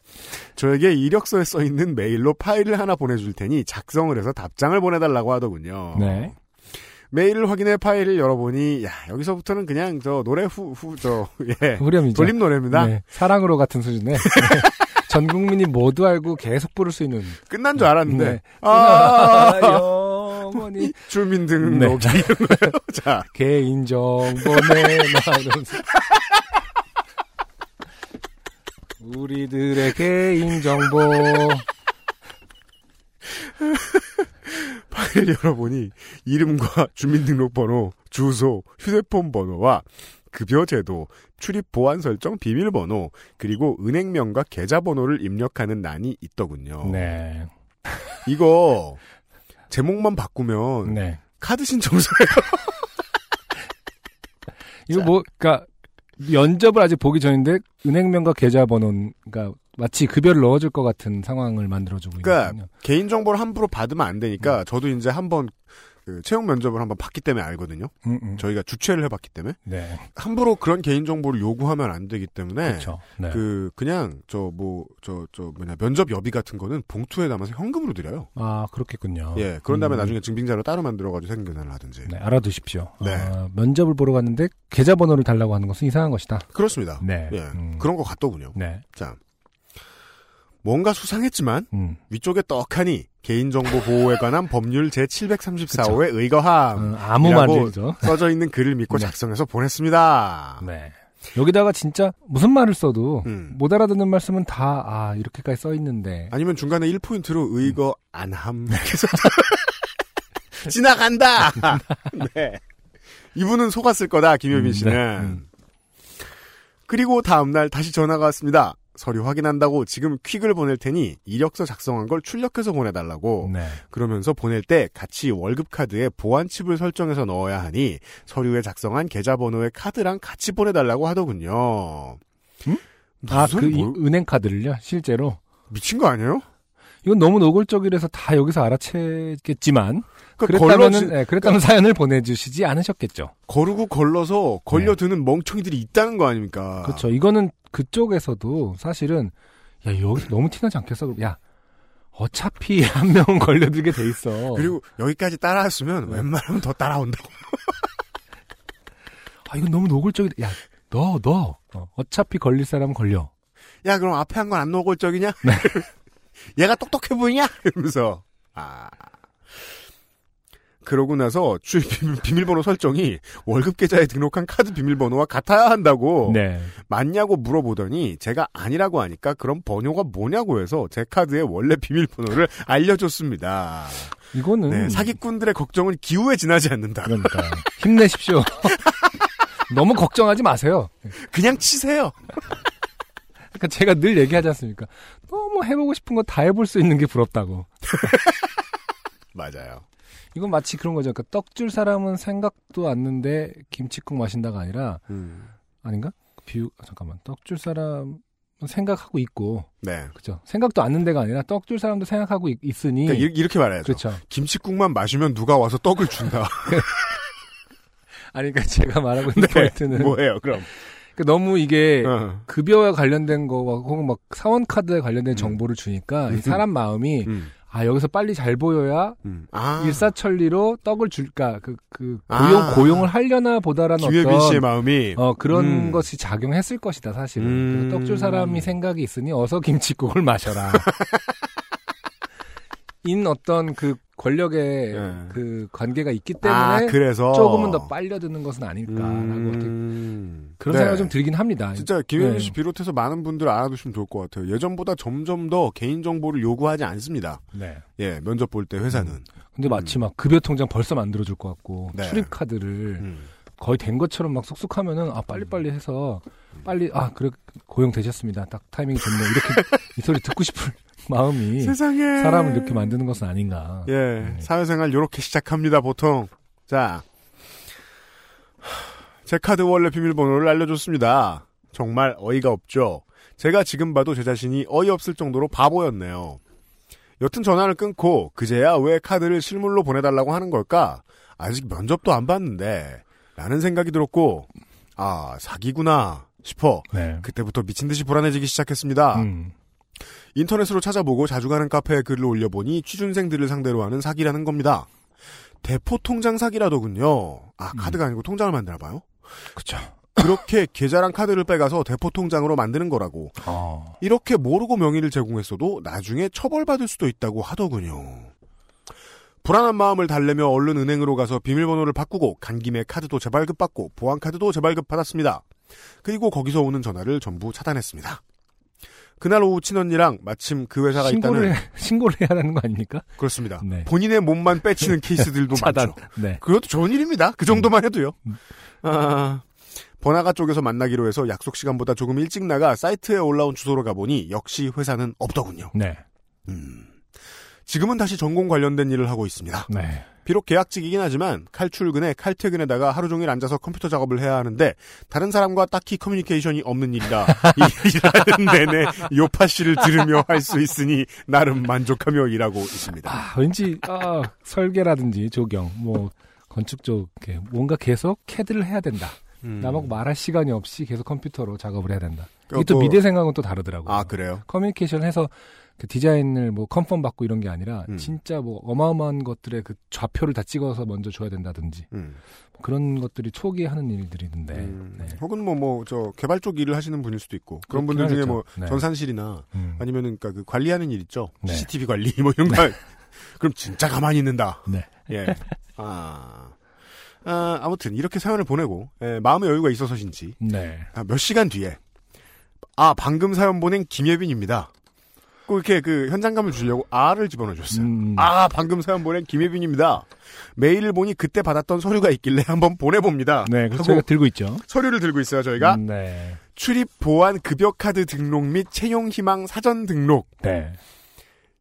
저에게 이력서에 써 있는 메일로 파일을 하나 보내줄 테니 작성을 해서 답장을 보내달라고 하더군요. 네. 메일을 확인해 파일을 열어보니 야 여기서부터는 그냥 저 노래 후후저 예 후렴이죠. 돌림 노래입니다. 네. 사랑으로 같은 수준의. 네. 전 국민이 모두 알고 계속 부를 수 있는. 끝난 줄 알았는데 네. 아 영원히 주민등록 네. 이런 거요. 자 개인정보 내놔 이러면서 우리들의 개인정보 파일 열어보니 이름과 주민등록번호, 주소, 휴대폰 번호와 급여 제도, 출입 보안 설정 비밀번호, 그리고 은행명과 계좌번호를 입력하는 난이 있더군요. 네. 이거 제목만 바꾸면 네. 카드 신청서예요. 이거 뭐 그러니까 면접을 아직 보기 전인데 은행명과 계좌번호가 마치 급여를 넣어줄 것 같은 상황을 만들어주고 그러니까 있거든요. 개인 정보를 함부로 받으면 안 되니까 음. 저도 이제 한번 그 채용 면접을 한번 봤기 때문에 알거든요. 음, 음. 저희가 주최를 해봤기 때문에 네. 함부로 그런 개인 정보를 요구하면 안 되기 때문에. 네. 그 그냥 저 뭐 저저 뭐냐 면접 여비 같은 거는 봉투에 담아서 현금으로 드려요. 아 그렇겠군요. 예, 그런 다음에 음. 나중에 증빙자료 따로 만들어가지고 생계산을 하든지. 네, 알아두십시오. 네. 어, 면접을 보러 갔는데 계좌번호를 달라고 하는 것은 이상한 것이다. 그렇습니다. 네. 예, 음. 그런 것 같더군요. 네. 자, 뭔가 수상했지만 음. 위쪽에 떡하니 개인정보 보호에 관한 법률 제 734호에 의거함 어, 아무 말이죠. 써져 있는 글을 믿고 네. 작성해서 보냈습니다. 네. 여기다가 진짜 무슨 말을 써도 음. 못 알아듣는 말씀은 다, 아, 이렇게까지 써 있는데. 아니면 중간에 1포인트로 의거 안함 지나간다. 네. 이분은 속았을 거다 김효민 음, 씨는. 네. 음. 그리고 다음 날 다시 전화가 왔습니다. 서류 확인한다고 지금 퀵을 보낼 테니 이력서 작성한 걸 출력해서 보내달라고. 네. 그러면서 보낼 때 같이 월급 카드에 보안칩을 설정해서 넣어야 하니 서류에 작성한 계좌번호의 카드랑 같이 보내달라고 하더군요. 음? 아, 그 이- 뭘- 은행 카드를요? 실제로? 미친 거 아니에요? 이건 너무 노골적이라서 다 여기서 알아채겠지만 그러니까 그랬다면은 걸러지- 예, 그랬다면 사연을 보내주시지 않으셨겠죠. 거르고 걸러서 걸려드는 멍청이들이 있다는 거 아닙니까? 네. 그렇죠. 이거는 그쪽에서도 사실은 야 여기서 너무 티나지 않겠어? 야 어차피 한 명은 걸려들게 돼 있어. 그리고 여기까지 따라왔으면 네. 웬만하면 더 따라온다고. 아 이건 너무 노골적이다. 야 너 너 어, 어차피 걸릴 사람은 걸려. 야 그럼 앞에 한 건 안 노골적이냐? 네. 얘가 똑똑해 보이냐? 이러면서 아 그러고 나서 주 비밀, 비밀번호 설정이 월급 계좌에 등록한 카드 비밀번호와 같아야 한다고 네. 맞냐고 물어보더니 제가 아니라고 하니까 그럼 번호가 뭐냐고 해서 제 카드의 원래 비밀번호를 알려줬습니다. 이거는 네, 사기꾼들의 걱정은 기후에 지나지 않는다. 그러니까 힘내십시오. 너무 걱정하지 마세요. 그냥 치세요. 그러니까 제가 늘 얘기하지 않습니까? 너무 해보고 싶은 거 다 해볼 수 있는 게 부럽다고. 맞아요. 이건 마치 그런 거죠. 그러니까 떡 줄 사람은 생각도 않는데 김치국 마신다가 아니라 음, 아닌가? 비유 아, 잠깐만 떡 줄 사람은 생각하고 있고 네. 그죠? 생각도 않는 데가 아니라 떡 줄 사람도 생각하고 있, 으니 그러니까 이- 이렇게 말해야죠. 그렇죠. 김치국만 마시면 누가 와서 떡을 준다. 아니 그러니까 제가 말하고 있는 네, 포인트는 뭐예요, 그럼? 그러니까 너무 이게 어. 급여와 관련된 거와 혹은 막 사원 카드에 관련된 음. 정보를 주니까 이 음. 사람 마음이 음, 아 여기서 빨리 잘 보여야 음. 아, 일사천리로 떡을 줄까 그, 그 고용 아. 고용을 하려나 보다라는 김혜빈 어떤 씨의 마음이 어 그런 음. 것이 작용했을 것이다 사실은 음. 떡줄 사람이 생각이 있으니 어서 김치국을 마셔라 인 어떤 그 권력의 예. 그 관계가 있기 때문에 아, 그래서 조금은 더 빨려드는 것은 아닐까라고 어떻게 음. 그런 네. 생각이 좀 들긴 합니다. 진짜 네. 씨 비롯해서 많은 분들 알아두시면 좋을 것 같아요. 예전보다 점점 더 개인 정보를 요구하지 않습니다. 네. 예, 면접 볼 때 회사는. 근데 마치 막 급여 통장 벌써 만들어줄 것 같고 네. 출입 카드를 음. 거의 된 것처럼 막 쑥쑥하면은 아 빨리 빨리 해서 빨리 아 그래 고용 되셨습니다. 딱 타이밍이 좋네. 이렇게 이 소리 듣고 싶을 마음이 세상에 사람을 이렇게 만드는 것은 아닌가. 예, 네. 사회생활 요렇게 시작합니다, 보통. 자. 제 카드 원래 비밀번호를 알려줬습니다. 정말 어이가 없죠. 제가 지금 봐도 제 자신이 어이없을 정도로 바보였네요. 여튼 전화를 끊고 그제야 왜 카드를 실물로 보내달라고 하는 걸까? 아직 면접도 안 봤는데 라는 생각이 들었고 아 사기구나 싶어 네. 그때부터 미친 듯이 불안해지기 시작했습니다. 음. 인터넷으로 찾아보고 자주 가는 카페에 글을 올려보니 취준생들을 상대로 하는 사기라는 겁니다. 대포 통장 사기라더군요. 아 카드가 아니고 통장을 만드나 봐요. 그쵸. 그렇게 계좌랑 카드를 빼가서 대포 통장으로 만드는 거라고. 어. 이렇게 모르고 명의를 제공했어도 나중에 처벌받을 수도 있다고 하더군요. 불안한 마음을 달래며 얼른 은행으로 가서 비밀번호를 바꾸고 간 김에 카드도 재발급받고 보안카드도 재발급 받았습니다. 그리고 거기서 오는 전화를 전부 차단했습니다. 그날 오후 친언니랑 마침 그 회사가 신고를 있다는 해, 신고를 해야 하는 거 아닙니까? 그렇습니다. 네. 본인의 몸만 빼치는 케이스들도 차단. 많죠. 네. 그것도 좋은 일입니다. 그 정도만 해도요. 음. 아, 번화가 쪽에서 만나기로 해서 약속 시간보다 조금 일찍 나가 사이트에 올라온 주소로 가보니 역시 회사는 없더군요. 네. 음. 지금은 다시 전공 관련된 일을 하고 있습니다. 네. 비록 계약직이긴 하지만 칼출근에 칼퇴근에다가 하루 종일 앉아서 컴퓨터 작업을 해야 하는데 다른 사람과 딱히 커뮤니케이션이 없는 일이라 이 일하는 내내 요파시를 들으며 할 수 있으니 나름 만족하며 일하고 있습니다. 아, 왠지 아, 설계라든지 조경, 뭐 건축 쪽 이렇게 뭔가 계속 캐드를 해야 된다. 음. 남하고 말할 시간이 없이 계속 컴퓨터로 작업을 해야 된다. 그 이게 또 뭐- 미대 생각은 또 다르더라고요. 아 그래요? 커뮤니케이션 해서 그 디자인을 뭐 confirm 받고 이런 게 아니라 음. 진짜 뭐 어마어마한 것들의 그 좌표를 다 찍어서 먼저 줘야 된다든지 음. 그런 것들이 초기에 하는 일들이던데. 음, 네. 혹은 뭐 뭐 저 개발 쪽 일을 하시는 분일 수도 있고 그런 분들 중에 하겠죠. 뭐 네. 전산실이나 음. 아니면은 그러니까 그 관리하는 일 있죠 네. CCTV 관리 뭐 이런 거 그럼 진짜 가만히 있는다 네. 예 아, 아 아무튼 이렇게 사연을 보내고 예, 마음의 여유가 있어서신지 네. 아, 몇 시간 뒤에 아 방금 사연 보낸 김예빈입니다 꼭 이렇게 그 현장감을 주려고 R을 집어넣어줬어요 음. 아 방금 사연 보낸 김예빈입니다 메일을 보니 그때 받았던 서류가 있길래 한번 보내봅니다 네. 그래서 저희가 들고 있죠. 서류를 들고 있어요 저희가 음, 네. 출입 보안 급여 카드 등록 및 채용 희망 사전 등록. 네.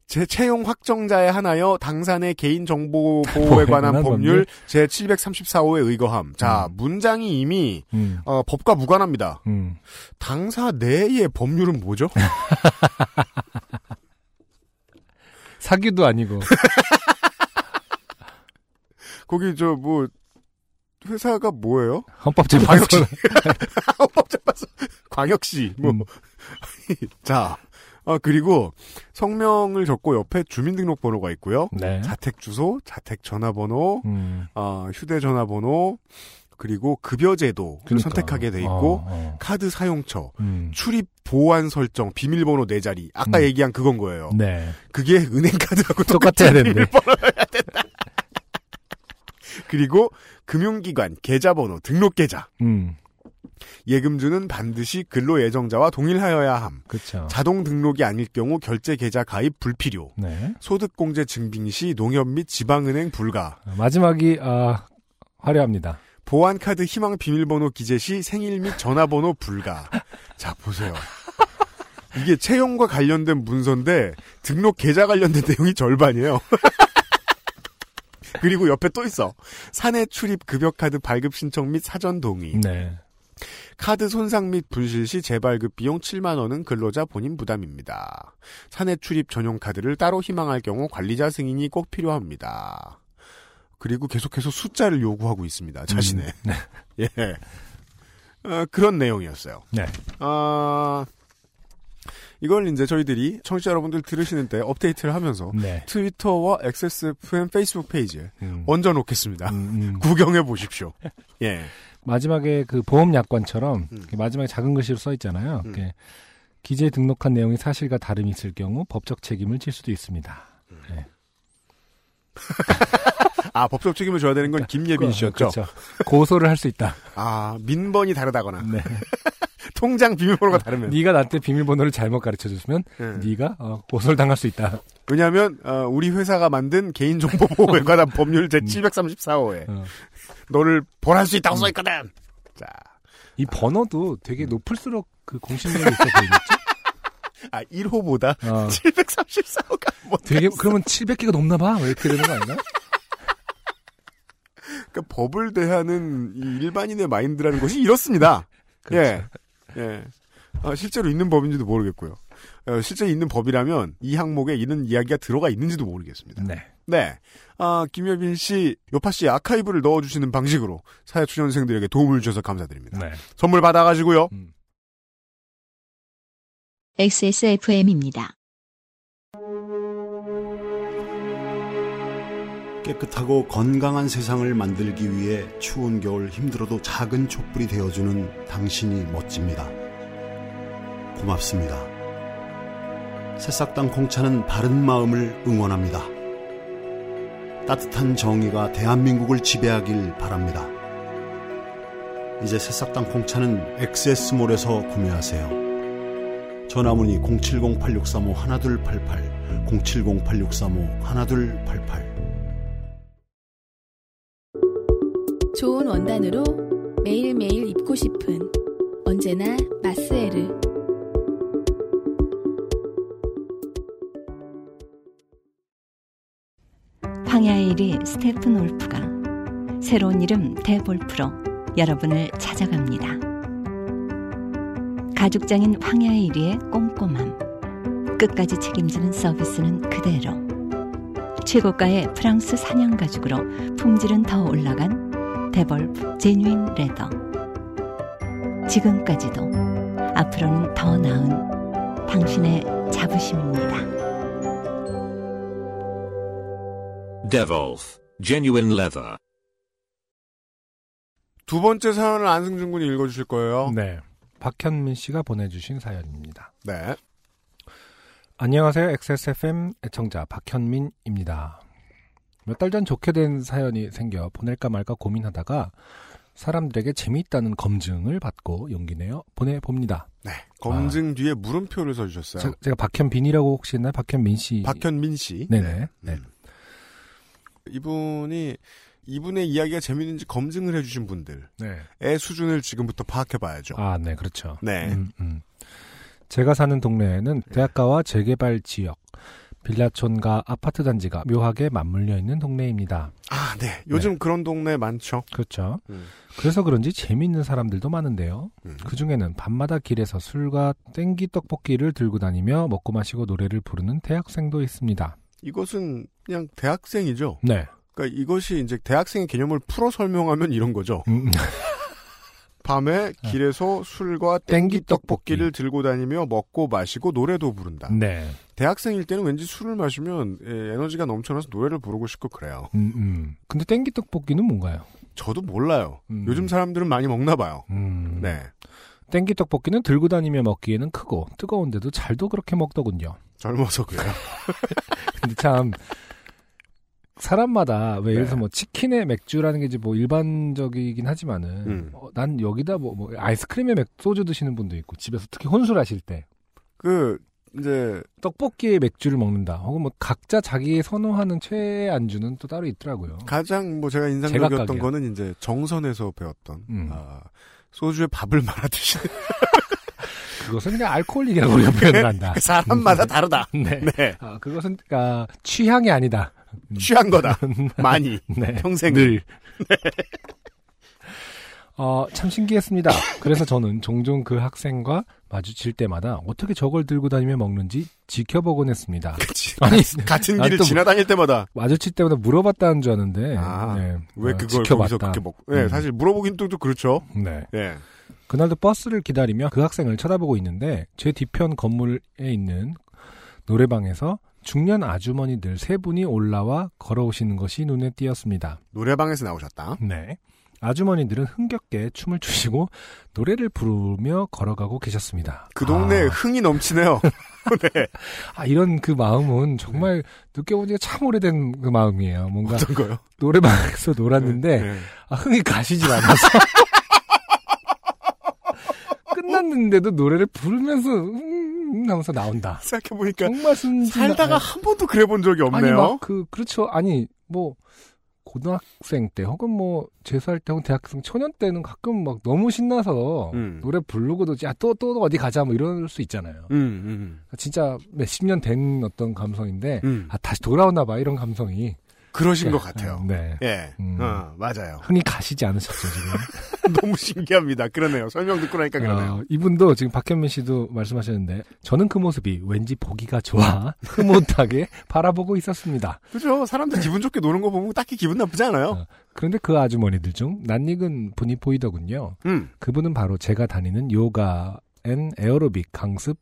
제 채용 확정자에 한하여 당사의 개인 정보 보호에 관한 법률 제 734호에 의거함. 자, 음. 문장이 이미 음. 어, 법과 무관합니다. 음. 당사 내의 법률은 뭐죠? 사기도 아니고. 거기 저 뭐 회사가 뭐예요? 헌법재판소. 헌법재판소 광역시 뭐. 음. 자, 어, 그리고 성명을 적고 옆에 주민등록번호가 있고요. 네. 자택 주소, 자택 전화번호, 음. 어, 휴대전화번호, 그리고 급여제도를 그러니까. 선택하게 돼 있고 어, 어. 카드 사용처, 음. 출입 보안 설정, 비밀번호 네 자리. 아까 음. 얘기한 그건 거예요. 네. 그게 은행 카드하고 똑같아야 된다. 그리고 금융기관 계좌번호, 등록 계좌. 음. 예금주는 반드시 근로 예정자와 동일하여야 함. 그렇죠. 자동 등록이 아닐 경우 결제 계좌 가입 불필요. 네. 소득공제 증빙 시 농협 및 지방은행 불가. 마지막이 아 화려합니다. 보안카드 희망 비밀번호 기재 시 생일 및 전화번호 불가. 자, 보세요. 이게 채용과 관련된 문서인데 등록 계좌 관련된 내용이 절반이에요. 그리고 옆에 또 있어. 사내 출입 급여 카드 발급 신청 및 사전 동의. 네. 카드 손상 및 분실 시 재발급 비용 7만 원은 근로자 본인 부담입니다. 사내 출입 전용 카드를 따로 희망할 경우 관리자 승인이 꼭 필요합니다. 그리고 계속해서 숫자를 요구하고 있습니다. 자신의. 음, 네. 예. 어, 그런 내용이었어요. 네. 아, 이걸 이제 저희들이 청취자 여러분들 들으시는 때 업데이트를 하면서 네. 트위터와 XSFM 페이스북 페이지에 음. 얹어 놓겠습니다. 음, 음. 구경해 보십시오. 예. 마지막에 그 보험 약관처럼 음. 마지막에 작은 글씨로 써 있잖아요. 음. 기재에 등록한 내용이 사실과 다름이 있을 경우 법적 책임을 질 수도 있습니다. 네. 아, 법적 책임을 져야 되는 건 김예빈 씨였죠. 그렇죠. 고소를 할 수 있다. 아, 민번이 다르다거나 네. 통장 비밀번호가 다르면. 네가 나한테 비밀번호를 잘못 가르쳐 줬으면 예. 네가 어, 고소를 당할 수 있다. 왜냐하면 어, 우리 회사가 만든 개인정보보호에 관한 법률 제 734호에 어. 너를 벌할 수 있다고 써 있거든. 자, 이 번호도 되게 높을수록 그 공신력이 있어 보이겠죠? 아 1호보다 어, 734호가 뭐 되게 그러면 700개가 넘나 봐. 왜 이렇게 되는 거 아닌가? 그러니까 법을 대하는 이 일반인의 마인드라는 것이 이렇습니다. 그렇죠. 예, 예. 아, 실제로 있는 법인지도 모르겠고요. 어, 실제 있는 법이라면 이 항목에 이런 이야기가 들어가 있는지도 모르겠습니다. 네. 네. 아, 김여빈 씨, 요파 씨 아카이브를 넣어주시는 방식으로 사회초년생들에게 도움을 주셔서 감사드립니다. 네. 선물 받아가지고요. 음. XSFM입니다. 깨끗하고 건강한 세상을 만들기 위해 추운 겨울 힘들어도 작은 촛불이 되어주는 당신이 멋집니다. 고맙습니다. 새싹당 콩차는 바른 마음을 응원합니다. 따뜻한 정의가 대한민국을 지배하길 바랍니다. 이제 새싹당 콩차는 XS몰에서 구매하세요. 전화문의 070-8635-1288, 070-8635-1288. 좋은 원단으로 매일매일 입고 싶은 언제나 마스에르 황야의 1위 스테픈 올프가 새로운 이름 대볼프로 여러분을 찾아갑니다. 가죽장인 황야의 1위의 꼼꼼함 끝까지 책임지는 서비스는 그대로 최고가의 프랑스 사냥 가죽으로 품질은 더 올라간 데볼프 제뉴인 레더 지금까지도 앞으로는 더 나은 당신의 자부심입니다. Devolf, genuine leather. 두 번째 사연을 안승준 군이 읽어주실 거예요. 네. 박현민 씨가 보내주신 사연입니다. 네. 안녕하세요. XSFM 애청자 박현민입니다. 몇 달 전 좋게 된 사연이 생겨 보낼까 말까 고민하다가 사람들에게 재미있다는 검증을 받고 용기 내어 보내봅니다. 네. 검증 뒤에 물음표를 써주셨어요. 제가, 제가 박현빈이라고 혹시 했나요? 박현민 씨. 박현민 씨. 네네. 네. 음. 이분이 이분의 이야기가 재밌는지 검증을 해주신 분들의 네. 수준을 지금부터 파악해봐야죠. 아, 네, 그렇죠. 네. 음, 음. 제가 사는 동네에는 대학가와 재개발 지역, 빌라촌과 아파트 단지가 묘하게 맞물려 있는 동네입니다. 아, 네. 요즘 그런 동네 많죠. 그렇죠. 음. 그래서 그런지 재미있는 사람들도 많은데요. 음. 그 중에는 밤마다 길에서 술과 땡기 떡볶이를 들고 다니며 먹고 마시고 노래를 부르는 대학생도 있습니다. 이것은 그냥 대학생이죠. 네. 그러니까 이것이 이제 대학생의 개념을 풀어 설명하면 이런 거죠. 음, 밤에 길에서 술과 땡기 땡기 떡볶이를 들고 다니며 먹고 마시고 노래도 부른다. 네. 대학생일 때는 왠지 술을 마시면 예, 에너지가 넘쳐나서 노래를 부르고 싶고 그래요. 음, 음. 근데 땡기 떡볶이는 뭔가요? 저도 몰라요. 음. 요즘 사람들은 많이 먹나 봐요. 음. 네. 땡기 떡볶이는 들고 다니며 먹기에는 크고 뜨거운데도 잘도 그렇게 먹더군요. 젊어서 그래요. 근데 참 사람마다 왜 예를 들어서 네. 뭐 치킨에 맥주라는 게 이제 뭐 일반적이긴 하지만은 음. 어, 난 여기다 뭐, 뭐 아이스크림에 맥 소주 드시는 분도 있고 집에서 특히 혼술하실 때 그 이제 떡볶이에 맥주를 먹는다. 혹은 뭐 각자 자기 선호하는 최애 안주는 또 따로 있더라고요. 가장 뭐 제가 인상적이었던 제각각이야. 거는 이제 정선에서 배웠던 음. 아, 소주에 밥을 말아 드시는 그것은 그냥 알코올이라고 우리가 표현을 한다. 그 사람마다 다르다. 네. 네. 아, 그것은 아, 취향이 아니다. 취한 거다. 많이. 네. 평생. 늘. 어, 참 신기했습니다. 그래서 저는 종종 그 학생과 마주칠 때마다 어떻게 저걸 들고 다니며 먹는지 지켜보곤 했습니다. 아니, 아니, 같은 길을 또 지나다닐 때마다 마주칠 때마다 물어봤다는 줄 아는데 아, 네, 왜 어, 그걸 지켜봤다. 거기서 그렇게 먹? 네, 음. 사실 물어보긴 또, 또 그렇죠. 네. 예. 그날도 버스를 기다리며 그 학생을 쳐다보고 있는데 제 뒤편 건물에 있는 노래방에서 중년 아주머니들 세 분이 올라와 걸어오시는 것이 눈에 띄었습니다. 노래방에서 나오셨다. 네. 아주머니들은 흥겹게 춤을 추시고 노래를 부르며 걸어가고 계셨습니다. 그 동네에 아, 흥이 넘치네요. 네. 아, 이런 그 마음은 정말 느껴보기가 참 오래된 그 마음이에요. 뭔가 어떤 거요? 노래방에서 놀았는데 네. 아, 흥이 가시질 않아서 끝났는데도 노래를 부르면서 음, 하면서 나온다. 생각해보니까 정말 순진 살다가 한 번도 그래 본 적이 아니 없네요. 막그 그렇죠. 아니 뭐 고등학생 때 혹은 뭐 재수할 때 혹은 대학생 초년 때는 가끔 막 너무 신나서 음. 노래 부르고도 야또 또 어디 가자 뭐 이럴 수 있잖아요. 음, 음, 진짜 몇십 년 된 어떤 감성인데 음. 아 다시 돌아오나 봐 이런 감성이 그러신 네. 것 같아요. 네. 예. 음. 어, 맞아요. 흥이 가시지 않으셨죠 지금. 너무 신기합니다. 그러네요. 설명 듣고 나니까 그러네요. 어, 이분도 지금 박현민 씨도 말씀하셨는데 저는 그 모습이 왠지 보기가 좋아 흐뭇하게 바라보고 있었습니다. 그죠? 사람들 기분 좋게 노는 거 보면 딱히 기분 나쁘지 않아요. 어, 그런데 그 아주머니들 중 낯익은 분이 보이더군요. 음. 그분은 바로 제가 다니는 요가 and 에어로빅 강습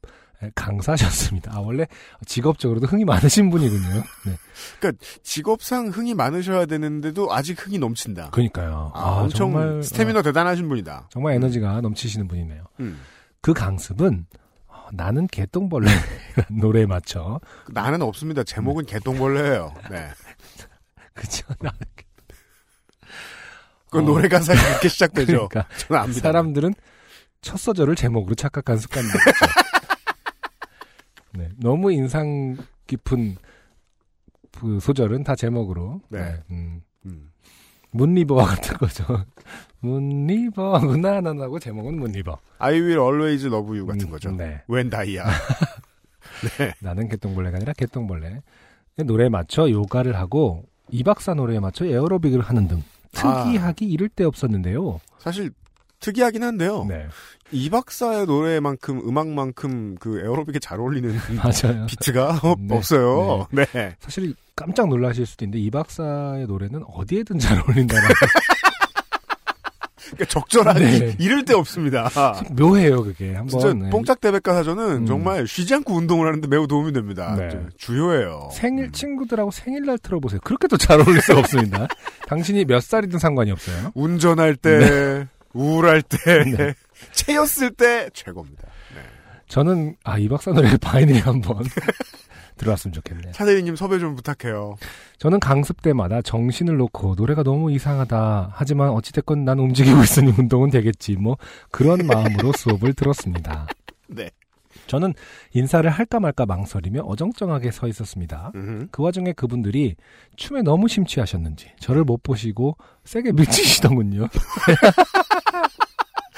강사셨습니다. 아, 원래 직업적으로도 흥이 많으신 분이군요. 네. 직업상 흥이 많으셔야 되는데도 아직 흥이 넘친다. 그러니까요. 아, 엄청 정말, 스태미너 어, 대단하신 분이다. 정말 에너지가 넘치시는 분이네요. 음. 그 강습은 어, 나는 개똥벌레 노래에 맞춰 나는 없습니다. 제목은 개똥벌레예요. 네. 그죠? 나는 그 어. 노래 가사가 그렇게 시작되죠. 그러니까 저는 압니다. 사람들은 첫 소절을 제목으로 착각한 습관이 있죠. 네, 너무 인상 깊은 그 소절은 다 제목으로. 네. 음, 음. 문리버와 같은 거죠. 문리버구나 나나고 제목은 문리버. I will always love you 같은 음, 거죠. 네. 웬 다이아. 네. 나는 개똥벌레가 아니라 개똥벌레. 노래에 맞춰 요가를 하고 이 박사 노래에 맞춰 에어로빅을 하는 등 아. 특이하기 이를 데 없었는데요. 사실 특이하긴 한데요. 네, 이 박사의 노래만큼 음악만큼 그 에어로빅에 잘 어울리는 맞아요. 비트가 없- 네. 없어요. 네. 사실 깜짝 놀라실 수도 있는데 이 박사의 노래는 어디에든 잘 어울린다는 그러니까 적절하게 네. 이럴 데 없습니다. 묘해요 그게 한번 진짜 네. 뽕짝 대백과 사전은 음. 정말 쉬지 않고 운동을 하는데 매우 도움이 됩니다. 네. 좀 주요해요. 생일 음. 친구들하고 생일날 틀어보세요. 그렇게 도 잘 어울릴 수가 없습니다. 당신이 몇 살이든 상관이 없어요. 운전할 때, 우울할 때, 네. 채였을 때 최고입니다. 네. 저는 아 이 박사 노래 바이닐에 한번 들어왔으면 좋겠네요. 차대리님 섭외 좀 부탁해요. 저는 강습 때마다 정신을 놓고 노래가 너무 이상하다. 하지만 어찌됐건 난 움직이고 있으니 운동은 되겠지. 뭐 그런 마음으로 수업을 들었습니다. 네. 저는 인사를 할까 말까 망설이며 어정쩡하게 서 있었습니다. 음흠. 그 와중에 그분들이 춤에 너무 심취하셨는지 저를 못 보시고 세게 밀치시더군요.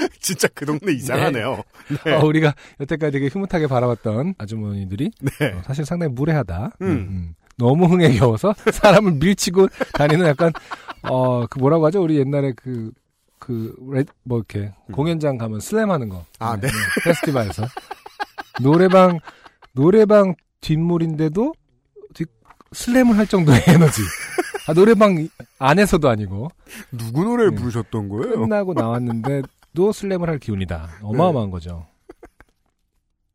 진짜 그 동네 이상하네요. 네. 어, 우리가 여태까지 되게 흐뭇하게 바라봤던 아주머니들이 네. 어, 사실 상당히 무례하다. 음. 너무 흥에 겨워서 사람을 밀치고 다니는 약간 어 그 뭐라고 하죠? 우리 옛날에 그 그뭐 이렇게 공연장 가면 슬램 하는 거. 아, 네. 페스티벌에서 노래방 노래방 뒷물인데도 뒷- 슬램을 할 정도의 에너지. 아, 노래방 안에서도 아니고 누구 노래를 네. 부르셨던 거예요? 끝나고 나왔는데 도 슬램을 할 기운이다. 어마어마한 거죠.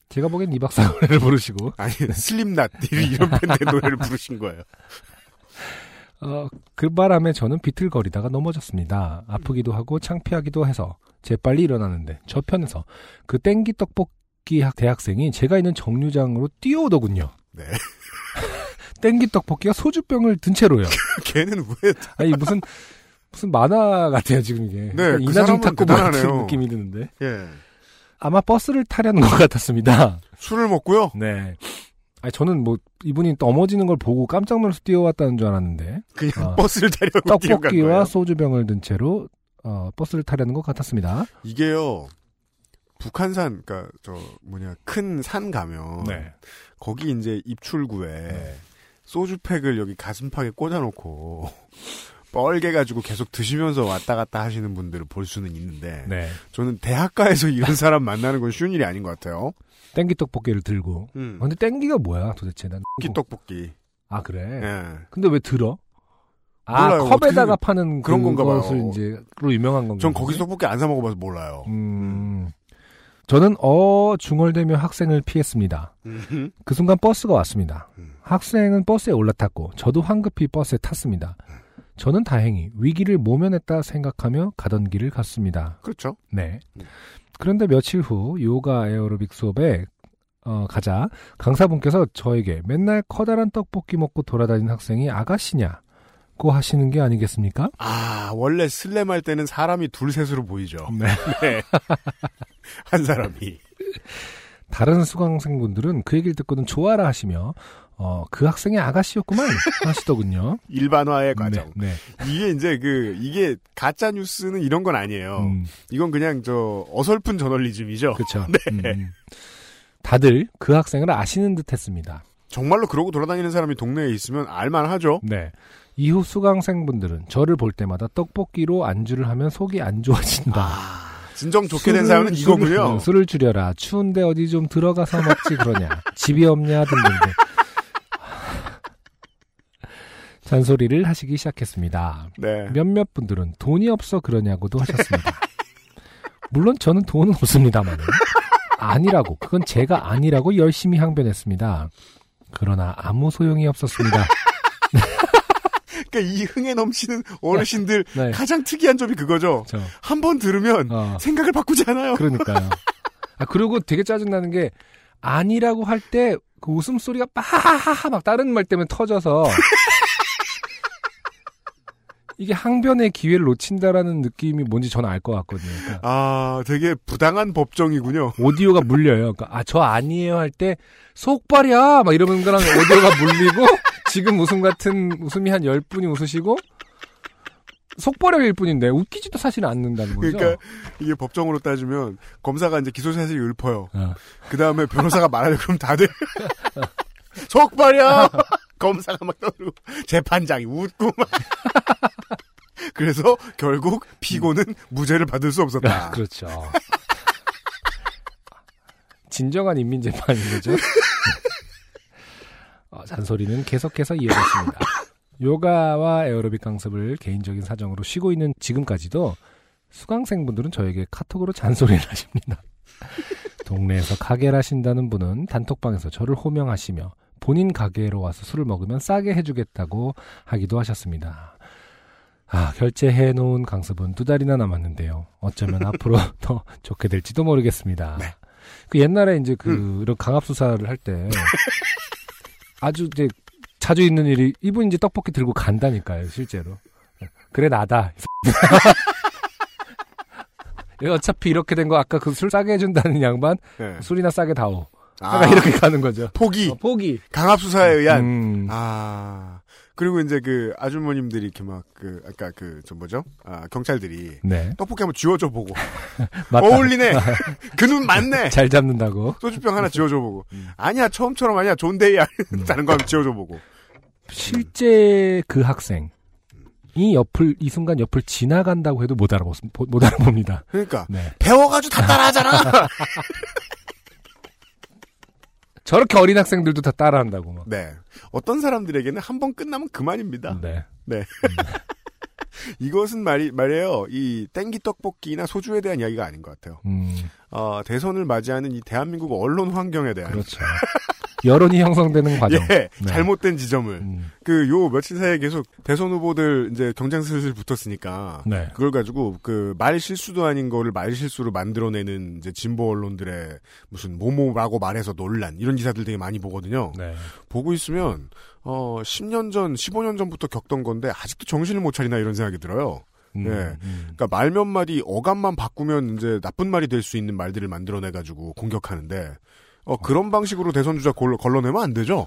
제가 보기엔 이 박사 노래를 부르시고 아니, 슬림낫, 이런 밴드의 노래를 부르신 거예요. 어, 그 바람에 저는 비틀거리다가 넘어졌습니다. 아프기도 하고 창피하기도 해서 재빨리 일어나는데 저편에서 그 땡기 떡볶이 학- 대학생이 제가 있는 정류장으로 뛰어오더군요. 네. 땡기 떡볶이가 소주병을 든 채로요. 걔는 왜, 아니 무슨 무슨 만화 같아요 지금 이게. 네, 그 이나중 탁구. 같은 느낌이 드는데. 예. 아마 버스를 타려는 것 같았습니다. 술을 먹고요? 네. 아니 저는 뭐 이분이 넘어지는 걸 보고 깜짝 놀라서 뛰어왔다는 줄 알았는데 그냥 아. 버스를 타려고 떡볶이와. 소주병을 든 채로 어, 버스를 타려는 것 같았습니다. 이게요, 북한산, 그니까, 저, 뭐냐, 큰 산 가면, 네. 거기 이제 입출구에 소주팩을 여기 가슴팍에 꽂아놓고, 뻘게 가지고 계속 드시면서 왔다 갔다 하시는 분들을 볼 수는 있는데, 네. 저는 대학가에서 이런 사람 만나는 건 쉬운 일이 아닌 것 같아요. 땡기 떡볶이를 들고. 음. 아, 근데 땡기가 뭐야 도대체? 난 떡볶이 떡볶이. 아 그래. 예. 근데 왜 들어? 아 몰라요. 컵에다가 파는 그런 건가 봐요. 이제로 유명한 건가? 전 거기서 떡볶이 안 사 먹어봐서 몰라요. 음. 저는 어 중얼대며 학생을 피했습니다. 음. 그 순간 버스가 왔습니다. 음. 학생은 버스에 올라탔고 저도 황급히 버스에 탔습니다. 저는 다행히 위기를 모면했다 생각하며 가던 길을 갔습니다. 그렇죠. 네. 음. 그런데 며칠 후 요가 에어로빅 수업에 어, 가자 강사분께서 저에게 맨날 커다란 떡볶이 먹고 돌아다니는 학생이 아가씨냐 고 하시는 게 아니겠습니까? 아, 원래 슬램 할 때는 사람이 둘, 셋으로 보이죠. 네. 네. 한 사람이. 다른 수강생분들은 그 얘기를 듣고는 좋아라 하시며 어, 그 학생이 아가씨였구만 하시더군요. 일반화의 과정. 네. 이게 이제 그, 이게 가짜 뉴스는 이런 건 아니에요. 음, 이건 그냥 저, 어설픈 저널리즘이죠. 그렇죠. 네. 다들 그 학생을 아시는 듯했습니다. 정말로 그러고 돌아다니는 사람이 동네에 있으면 알만하죠. 네. 이후 수강생분들은 저를 볼 때마다 떡볶이로 안주를 하면 속이 안 좋아진다. 아, 진정 좋게 된 사연은 이거군요. 술을, 술을 줄여라. 추운데 어디 좀 들어가서 먹지 그러냐. 집이 없냐 등등등. 잔소리를 하시기 시작했습니다. 네. 몇몇 분들은 돈이 없어 그러냐고도 하셨습니다. 물론 저는 돈은 없습니다만 아니라고 그건 제가 아니라고 열심히 항변했습니다. 그러나 아무 소용이 없었습니다. 그러니까 이 흥에 넘치는 어르신들 네. 가장 특이한 점이 그거죠. 저, 한번 들으면 어, 생각을 바꾸지 않아요. 그러니까요. 아, 그리고 되게 짜증나는 게 아니라고 할 때 그 웃음소리가 빠하하하 막 다른 말 때문에 터져서 이게 항변의 기회를 놓친다라는 느낌이 뭔지 저는 알 것 같거든요. 그러니까 아, 되게 부당한 법정이군요. 오디오가 물려요. 그러니까 아, 저 아니에요 할 때 속발이야 막 이러는 거랑 오디오가 물리고 지금 웃음 같은 웃음이 한 10분이 웃으시고 속발일 뿐인데 웃기지도 사실 않는다는 거죠. 그러니까 이게 법정으로 따지면 검사가 이제 기소 사실이 읊어요. 어. 그 다음에 변호사가 말하려 그럼 다들 속발이야. 검사가 막 떠들고 재판장이 웃고 막. 그래서 결국 피고는 무죄를 받을 수 없었다. 그렇죠. 진정한 인민 재판인 거죠. 어, 잔소리는 계속해서 이어졌습니다. 요가와 에어로빅 강습을 개인적인 사정으로 쉬고 있는 지금까지도 수강생분들은 저에게 카톡으로 잔소리를 하십니다. 동네에서 가게를 하신다는 분은 단톡방에서 저를 호명하시며 본인 가게로 와서 술을 먹으면 싸게 해주겠다고 하기도 하셨습니다. 아, 결제해 놓은 강습은 두 달이나 남았는데요. 어쩌면 앞으로 더 좋게 될지도 모르겠습니다. 그 옛날에 이제 그 이런 강압 수사를 할 때 아주 이제 자주 있는 일이 이분 이제 떡볶이 들고 간다니까요, 실제로. 그래 나다. 어차피 이렇게 된 거 아까 그 술 싸게 해준다는 양반 네. 술이나 싸게 다오. 아, 약간 이렇게 가는 거죠. 포기. 어, 포기. 강압 수사에 의한. 음. 아. 그리고 이제 그 아주머님들이 이렇게 막 그 아까 그 저 뭐죠? 아 경찰들이 네. 떡볶이 한번 쥐어줘 보고. 어울리네. 그 눈 맞네. 잘 잡는다고. 소주병 하나 쥐어줘 보고 음. 아니야 처음처럼 아니야 존데이야 다른 거 한번 쥐어줘 보고 실제 그 학생. 이 옆을 이 순간 옆을 지나간다고 해도 못 알아보 못 알아봅니다. 그러니까 네. 배워가지고 다 따라하잖아. 저렇게 어린 학생들도 다 따라한다고 막. 네 어떤 사람들에게는 한 번 끝나면 그만입니다. 네. 네. 이것은 말이 말이에요. 이 땡기 떡볶이나 소주에 대한 이야기가 아닌 것 같아요. 음, 어, 대선을 맞이하는 이 대한민국 언론 환경에 대한 그렇죠. 여론이 형성되는 과정. 예, 네. 잘못된 지점을 음, 그요 며칠 사이에 계속 대선 후보들 이제 경쟁 슬슬 붙었으니까 네. 그걸 가지고 그 말 실수도 아닌 거를 말 실수로 만들어내는 이제 진보 언론들의 무슨 모모라고 말해서 논란 이런 기사들 되게 많이 보거든요. 네. 보고 있으면 어 10년 전, 15년 전부터 겪던 건데 아직도 정신을 못 차리나 이런 생각이 들어요. 음, 네. 음. 그러니까 말 몇 마디 어감만 바꾸면 이제 나쁜 말이 될 수 있는 말들을 만들어내 가지고 공격하는데 어 그런 방식으로 대선 주자 걸러, 걸러내면 안 되죠.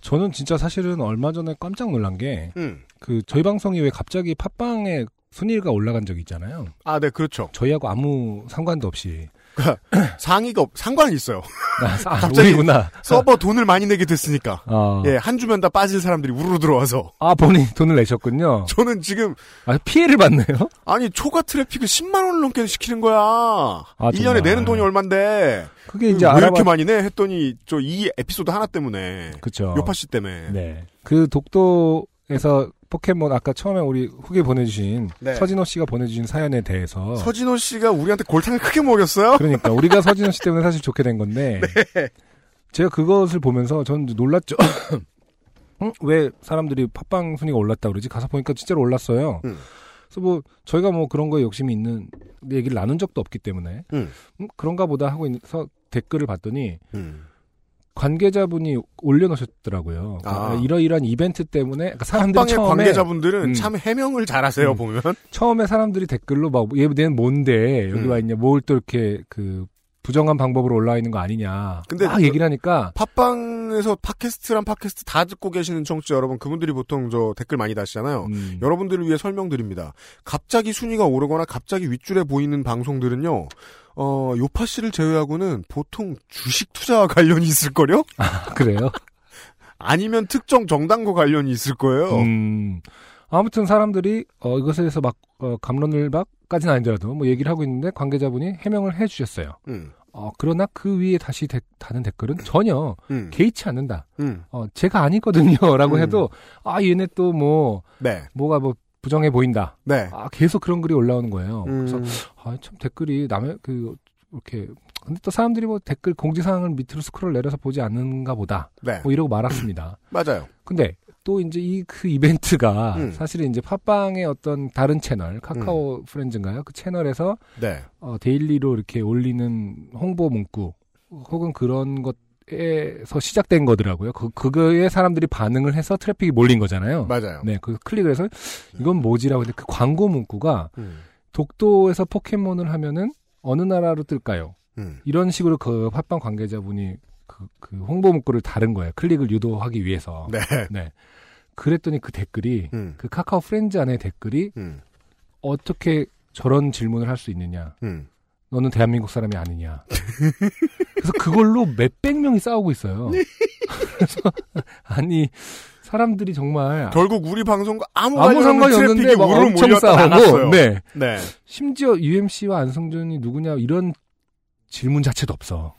저는 진짜 사실은 얼마 전에 깜짝 놀란 게 음. 그 저희 방송이 왜 갑자기 팟빵에 순위가 올라간 적이 있잖아요. 아, 네, 그렇죠. 저희하고 아무 상관도 없이. 상의가 없, 상관은 있어요. 아, 아, 갑자기 우리구나. 서버 돈을 많이 내게 됐으니까. 어. 예, 한 주면 다 빠질 사람들이 우르르 들어와서. 아, 본인 돈을 내셨군요. 저는 지금, 아, 피해를 받네요? 아니, 초과 트래픽을 10만 원을 넘게 시키는 거야. 아, 1년에 정말. 내는 돈이 얼만데. 그게 이제 왜 알아봐. 이렇게 많이 내? 했더니, 저 이 에피소드 하나 때문에. 그쵸. 요파 씨 때문에. 네. 그 독도에서 포켓몬 아까 처음에 우리 후기 보내주신 네. 서진호 씨가 보내주신 사연에 대해서 서진호 씨가 우리한테 골탕을 크게 먹였어요? 그러니까 우리가 서진호 씨 때문에 사실 좋게 된 건데 네. 제가 그것을 보면서 저는 놀랐죠. 응? 왜 사람들이 팟빵 순위가 올랐다 그러지? 가서 보니까 진짜로 올랐어요. 음. 그래서 뭐 저희가 뭐 그런 거에 욕심이 있는 얘기를 나눈 적도 없기 때문에 음. 음, 그런가 보다 하고 있서 댓글을 봤더니 음. 관계자분이 올려놓으셨더라고요. 아. 이러이러한 이벤트 때문에 그러니까 사람들이 처음에 관계자분들은 음. 참 해명을 잘하세요, 음. 보면. 처음에 사람들이 댓글로 막 얘는 뭔데 여기 음. 와 있냐 뭘 또 이렇게 그 부정한 방법으로 올라와 있는 거 아니냐 근데 막 그- 얘기를 하니까 팟빵에서 팟캐스트란 팟캐스트 다 듣고 계시는 청취자 여러분, 그분들이 보통 저 댓글 많이 다시잖아요. 음, 여러분들을 위해 설명드립니다. 갑자기 순위가 오르거나 갑자기 윗줄에 보이는 방송들은요, 어, 요파 씨를 제외하고는 보통 주식 투자와 관련이 있을걸요? 그래요. 아니면 특정 정당과 관련이 있을 거예요. 음, 아무튼 사람들이 어, 이것에 대해서 막 어, 감론을 박까지는 아니더라도 뭐 얘기를 하고 있는데 관계자분이 해명을 해주셨어요. 음, 어, 그러나 그 위에 다시 데- 다는 댓글은 전혀 음, 개의치 않는다. 음. 어, 제가 아니거든요 라고 음. 해도 아 얘네 또 뭐 네, 뭐가 뭐 부정해 보인다. 네. 아 계속 그런 글이 올라오는 거예요. 음, 그래서 아 참 댓글이 남의 그 이렇게 근데 또 사람들이 뭐 댓글 공지사항을 밑으로 스크롤 내려서 보지 않는가 보다. 네, 뭐 이러고 말았습니다. 맞아요. 근데 또 이제 이 그 이벤트가 음. 사실은 이제 팟빵의 어떤 다른 채널 카카오 프렌즈인가요? 그 채널에서 네, 어, daily로 이렇게 올리는 홍보 문구 혹은 그런 것에서 시작된 거더라고요. 그 그거에 사람들이 반응을 해서 트래픽이 몰린 거잖아요. 맞아요. 네, 그 클릭을 해서 이건 뭐지라고 했는데 그 광고 문구가 음, 독도에서 포켓몬을 하면은 어느 나라로 뜰까요? 음, 이런 식으로 그 팟빵 관계자분이 그, 그 홍보 문구를 다른 거예요. 클릭을 유도하기 위해서. 네, 네. 그랬더니 그 댓글이 음, 그 카카오 프렌즈 안에 댓글이 음, 어떻게 저런 질문을 할 수 있느냐? 음. 너는 대한민국 사람이 아니냐? 그래서 그걸로 몇백 명이 싸우고 있어요. 그래서 아니 사람들이 정말 결국 우리 방송과 아무, 아무 상관이 없는데 막 엄청 싸우고. 네. 네. 심지어 UMC와 안성준이 누구냐 이런 질문 자체도 없어.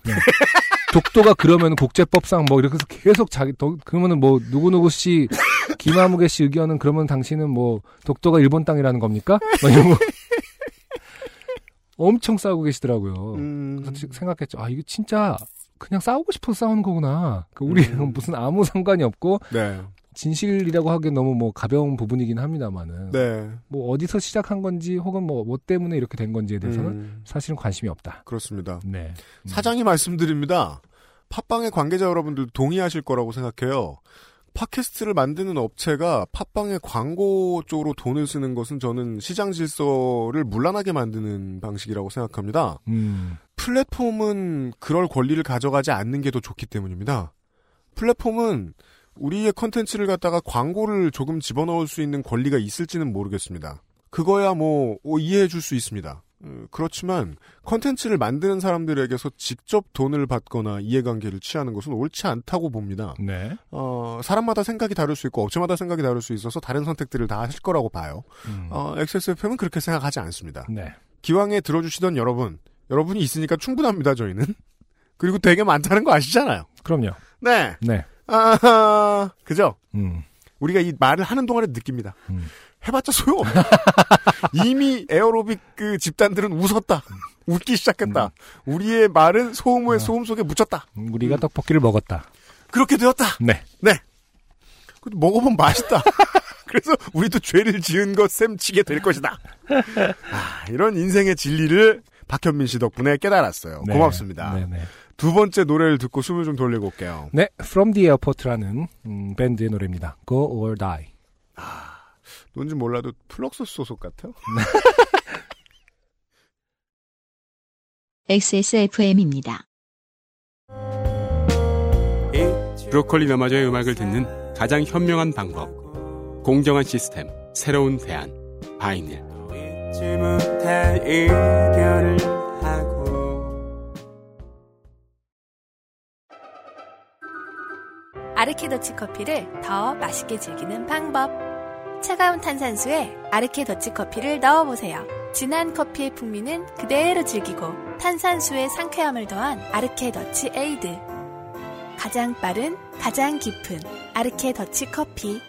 독도가 그러면 국제법상 뭐 이렇게 해서 계속 자기 더, 그러면은 뭐 누구누구 씨 김아무개 씨 의견은 그러면 당신은 뭐 독도가 일본 땅이라는 겁니까? 막 이런 거 엄청 싸우고 계시더라고요. 음, 그래서 생각했죠. 아 이거 진짜 그냥 싸우고 싶어서 싸우는 거구나. 그 우리는 음. 무슨 아무 상관이 없고 네, 진실이라고 하기엔 너무 뭐 가벼운 부분이긴 합니다만은 네. 뭐 어디서 시작한 건지 혹은 뭐 뭐 때문에 이렇게 된 건지에 대해서는 음, 사실은 관심이 없다. 그렇습니다. 네. 사장이 말씀드립니다. 팟빵의 관계자 여러분들 동의하실 거라고 생각해요. 팟캐스트를 만드는 업체가 팟빵의 광고 쪽으로 돈을 쓰는 것은 저는 시장 질서를 문란하게 만드는 방식이라고 생각합니다. 음. 플랫폼은 그럴 권리를 가져가지 않는 게 더 좋기 때문입니다. 플랫폼은 우리의 컨텐츠를 갖다가 광고를 조금 집어넣을 수 있는 권리가 있을지는 모르겠습니다. 그거야 뭐 이해해 줄 수 있습니다. 어, 그렇지만 컨텐츠를 만드는 사람들에게서 직접 돈을 받거나 이해관계를 취하는 것은 옳지 않다고 봅니다. 네. 어, 사람마다 생각이 다를 수 있고 업체마다 생각이 다를 수 있어서 다른 선택들을 다 하실 거라고 봐요. 음. 어, XSFM은 그렇게 생각하지 않습니다. 네. 기왕에 들어주시던 여러분, 여러분이 있으니까 충분합니다, 저희는. 그리고 되게 많다는 거 아시잖아요. 그럼요. 네. 네. 아, 그죠? 음. 우리가 이 말을 하는 동안에 느낍니다. 음. 해봤자 소용없네. 이미 에어로빅 그 집단들은 웃었다. 웃기 시작했다. 우리의 말은 소음의 어. 소음 속에 묻혔다. 우리가 떡볶이를 먹었다. 그렇게 되었다. 네. 네. 먹어보면 맛있다. 그래서 우리도 죄를 지은 것 셈치게 될 것이다. 아, 이런 인생의 진리를 박현민 씨 덕분에 깨달았어요. 네. 고맙습니다. 네, 네. 두 번째 노래를 듣고 숨을 좀 돌리고 올게요. 네, From the Airport라는 음, 밴드의 노래입니다. Go or Die. 뭔지 몰라도 플럭서스 소속 같아요. XSFM입니다. 브로콜리 너마저의 음악을 듣는 가장 현명한 방법. 공정한 시스템, 새로운 대안. 바이닐. 아르케 더치 커피를 더 맛있게 즐기는 방법. 차가운 탄산수에 아르케 더치 커피를 넣어보세요. 진한 커피의 풍미는 그대로 즐기고 탄산수의 상쾌함을 더한 아르케 더치 에이드. 가장 빠른, 가장 깊은 아르케 더치 커피.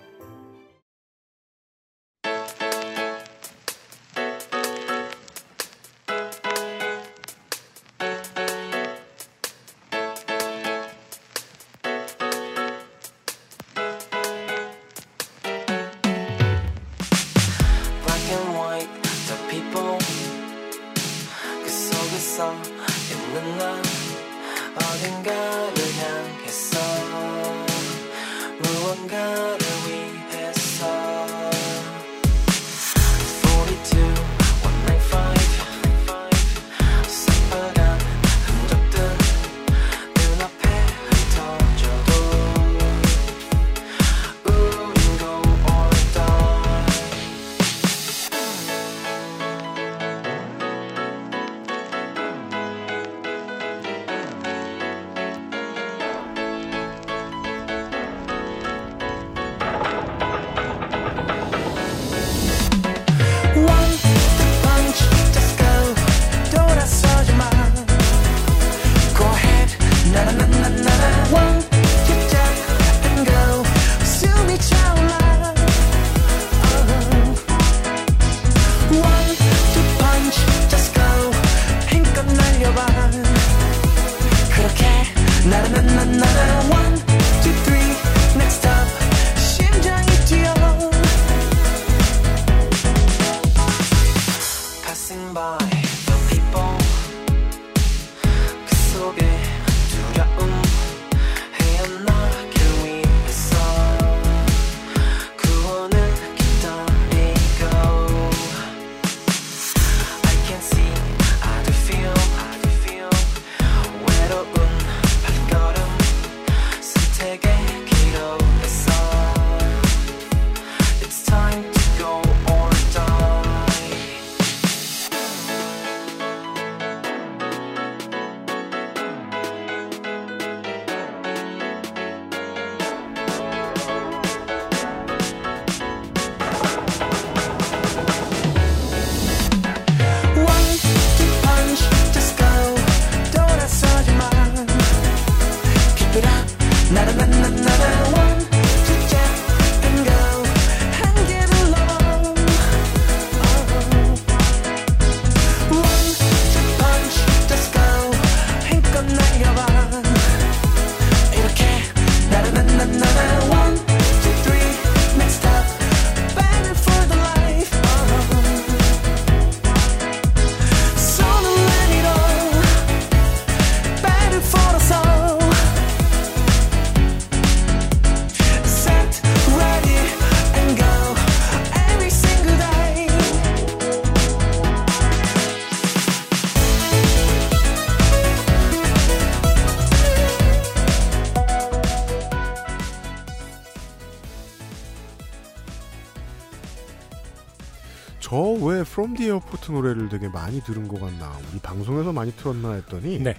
From the Airport 노래를 되게 많이 들은 것 같나 우리 방송에서 많이 틀었나 했더니 네.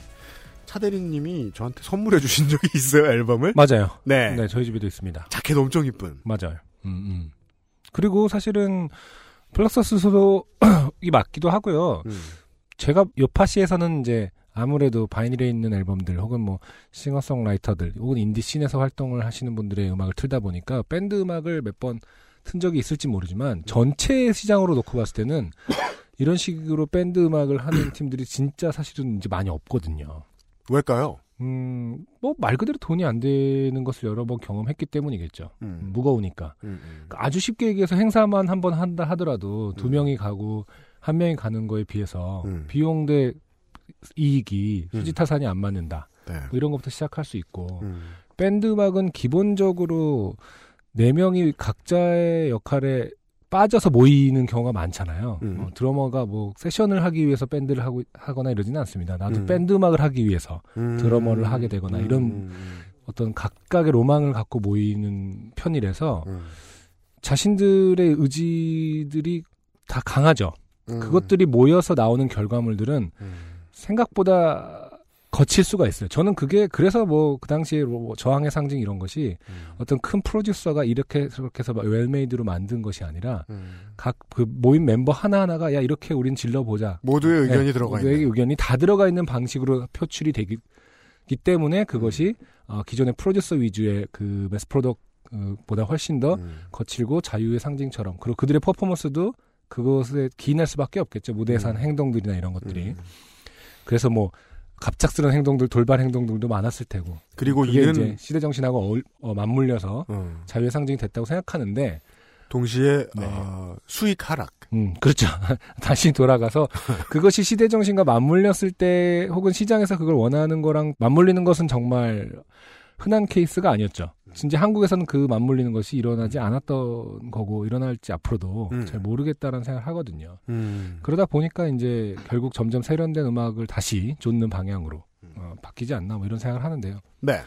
차대리님이 저한테 선물해 주신 적이 있어요 앨범을 맞아요. 네. 네, 저희 집에도 있습니다. 자켓 엄청 이쁜 맞아요. 음, 음. 그리고 사실은 플럭서스도 이 맞기도 하고요. 음. 제가 요파시에서는 이제 아무래도 바이닐에 있는 앨범들 혹은 뭐 싱어송라이터들 혹은 인디 씬에서 활동을 하시는 분들의 음악을 틀다 보니까 밴드 음악을 몇번 튼 적이 있을지 모르지만 전체 시장으로 놓고 봤을 때는 이런 식으로 밴드 음악을 하는 팀들이 진짜 사실은 이제 많이 없거든요. 왜일까요? 음, 뭐 말 그대로 돈이 안 되는 것을 여러 번 경험했기 때문이겠죠. 음. 무거우니까. 음, 음. 그러니까 아주 쉽게 얘기해서 행사만 한 번 한다 하더라도 두 명이 가고 한 명이 가는 거에 비해서 음. 비용 대 이익이 음. 수지타산이 안 맞는다. 네. 뭐 이런 것부터 시작할 수 있고 음. 밴드 음악은 기본적으로 네 명이 각자의 역할에 빠져서 모이는 경우가 많잖아요. 음. 어, 드러머가 뭐 세션을 하기 위해서 밴드를 하고 하거나 이러지는 않습니다. 나도 음. 밴드 음악을 하기 위해서 음. 드러머를 하게 되거나 음, 이런 음, 어떤 각각의 로망을 갖고 모이는 편이라서 음. 자신들의 의지들이 다 강하죠. 음. 그것들이 모여서 나오는 결과물들은 음. 생각보다 거칠 수가 있어요. 저는 그게 그래서 뭐 그 당시에 뭐 저항의 상징 이런 것이 음. 어떤 큰 프로듀서가 이렇게 저렇게 해서 막 웰메이드로 만든 것이 아니라 음. 각그 모임 멤버 하나하나가 야 이렇게 우린 질러 보자. 모두의 의견이 네, 들어가 모두의 있는 의견이 다 들어가 있는 방식으로 표출이 되기 기 때문에 그것이 음. 어, 기존의 프로듀서 위주의 그 매스 프로덕보다 훨씬 더 음. 거칠고 자유의 상징처럼 그리고 그들의 퍼포먼스도 그것에 기인할 수밖에 없겠죠 무대에서 하는 음. 행동들이나 이런 것들이 음. 그래서 뭐 갑작스러운 행동들 돌발 행동들도 많았을 테고 그리고 이는 이제 시대 정신하고 어, 맞물려서 음. 자유의 상징이 됐다고 생각하는데 동시에 네. 어, 수익 하락. 음, 그렇죠. 다시 돌아가서 그것이 시대 정신과 맞물렸을 때 혹은 시장에서 그걸 원하는 거랑 맞물리는 것은 정말 흔한 케이스가 아니었죠. 진짜 한국에서는 그 맞물리는 것이 일어나지 않았던 거고 일어날지 앞으로도 음. 잘 모르겠다는 생각을 하거든요. 음. 그러다 보니까 이제 결국 점점 세련된 음악을 다시 좇는 방향으로 어, 바뀌지 않나 뭐 이런 생각을 하는데요. 네.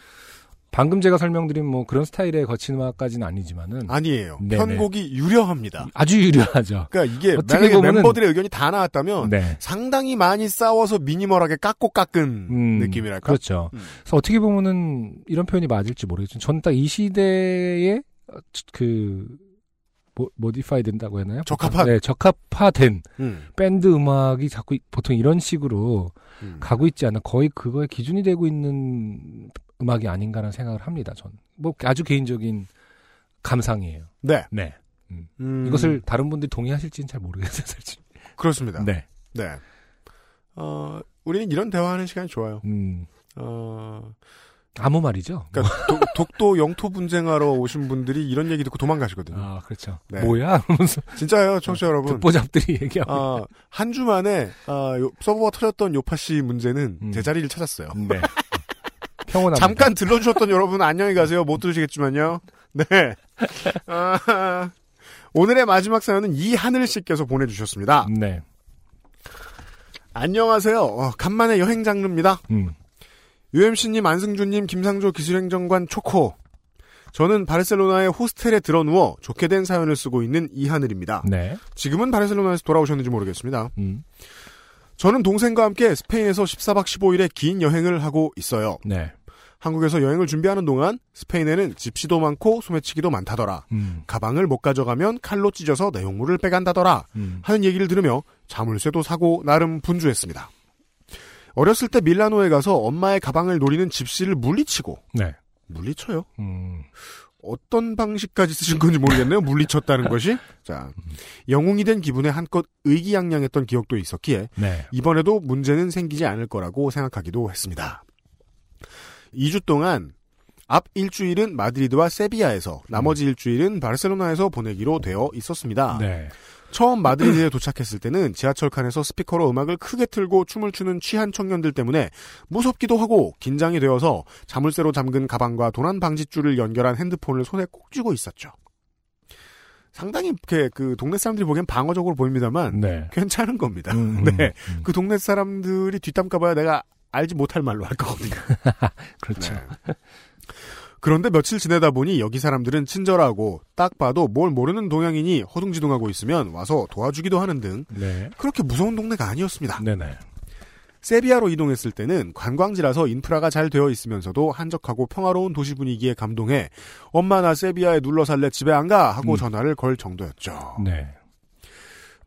방금 제가 설명드린 뭐 그런 스타일의 거친 음악까지는 아니지만은 아니에요. 네네. 편곡이 유려합니다. 아주 유려하죠. 그러니까 이게 어떻게 만약에 보면은- 멤버들의 의견이 다 나왔다면 네. 상당히 많이 싸워서 미니멀하게 깎고 깎은 음, 느낌이랄까. 그렇죠. 음. 그래서 어떻게 보면은 이런 표현이 맞을지 모르겠지만 저는 딱 이 시대에 그 모, 모디파이 된다고 했나요? 적합한. 네, 적합화된 음. 밴드 음악이 자꾸 이- 보통 이런 식으로 음. 가고 있지 않나 거의 그거에 기준이 되고 있는 음악이 아닌가라는 생각을 합니다. 저는 뭐 아주 개인적인 감상이에요. 네. 네. 음. 이것을 다른 분들이 동의하실지는 잘 모르겠어요, 사실. 그렇습니다. 네. 네. 어, 우리는 이런 대화하는 시간이 좋아요. 음. 어, 아무 말이죠. 그러니까 도- 독도 영토 분쟁하러 오신 분들이 이런 얘기 듣고 도망가시거든요. 아, 그렇죠. 네. 뭐야? 하면서 진짜예요, 청취자 여러분. 듣보잡들이 얘기하고. 아, 한 주 만에 아, 요- 서버가 터졌던 요파 씨 문제는 음. 제자리를 찾았어요. 네. 평온합니다. 잠깐 들러주셨던 여러분 안녕히 가세요. 못 들으시겠지만요. 네. 아, 오늘의 마지막 사연은 이하늘 씨께서 보내주셨습니다. 네. 안녕하세요. 어, 간만에 여행 장르입니다. 음. UMC님, 안승준님, 김상조 기술행정관 초코. 저는 바르셀로나의 호스텔에 들어누워 좋게 된 사연을 쓰고 있는 이하늘입니다. 네. 지금은 바르셀로나에서 돌아오셨는지 모르겠습니다. 음. 저는 동생과 함께 스페인에서 14박 15일의 긴 여행을 하고 있어요. 네. 한국에서 여행을 준비하는 동안 스페인에는 집시도 많고 소매치기도 많다더라. 음. 가방을 못 가져가면 칼로 찢어서 내용물을 빼간다더라. 음. 하는 얘기를 들으며 자물쇠도 사고 나름 분주했습니다. 어렸을 때 밀라노에 가서 엄마의 가방을 노리는 집시를 물리치고 네. 물리쳐요? 음. 어떤 방식까지 쓰신 건지 모르겠네요. 물리쳤다는 것이. 자, 영웅이 된 기분에 한껏 의기양양했던 기억도 있었기에 네. 이번에도 문제는 생기지 않을 거라고 생각하기도 했습니다. 2주 동안 앞 일주일은 마드리드와 세비야에서 나머지 일주일은 바르셀로나에서 보내기로 되어 있었습니다. 네. 처음 마드리드에 도착했을 때는 지하철 칸에서 스피커로 음악을 크게 틀고 춤을 추는 취한 청년들 때문에 무섭기도 하고 긴장이 되어서 자물쇠로 잠근 가방과 도난 방지줄을 연결한 핸드폰을 손에 꼭 쥐고 있었죠. 상당히 이렇게 그 동네 사람들이 보기엔 방어적으로 보입니다만 네. 괜찮은 겁니다. 음, 음, 네. 음. 그 동네 사람들이 뒷담 까봐야 내가 알지 못할 말로 할 거거든요. 그렇죠. 네. 그런데 며칠 지내다 보니 여기 사람들은 친절하고 딱 봐도 뭘 모르는 동양인이 허둥지둥하고 있으면 와서 도와주기도 하는 등 네. 그렇게 무서운 동네가 아니었습니다. 네네. 세비야로 이동했을 때는 관광지라서 인프라가 잘 되어 있으면서도 한적하고 평화로운 도시 분위기에 감동해 엄마 나 세비야에 눌러 살래 집에 안 가 하고 음. 전화를 걸 정도였죠. 네.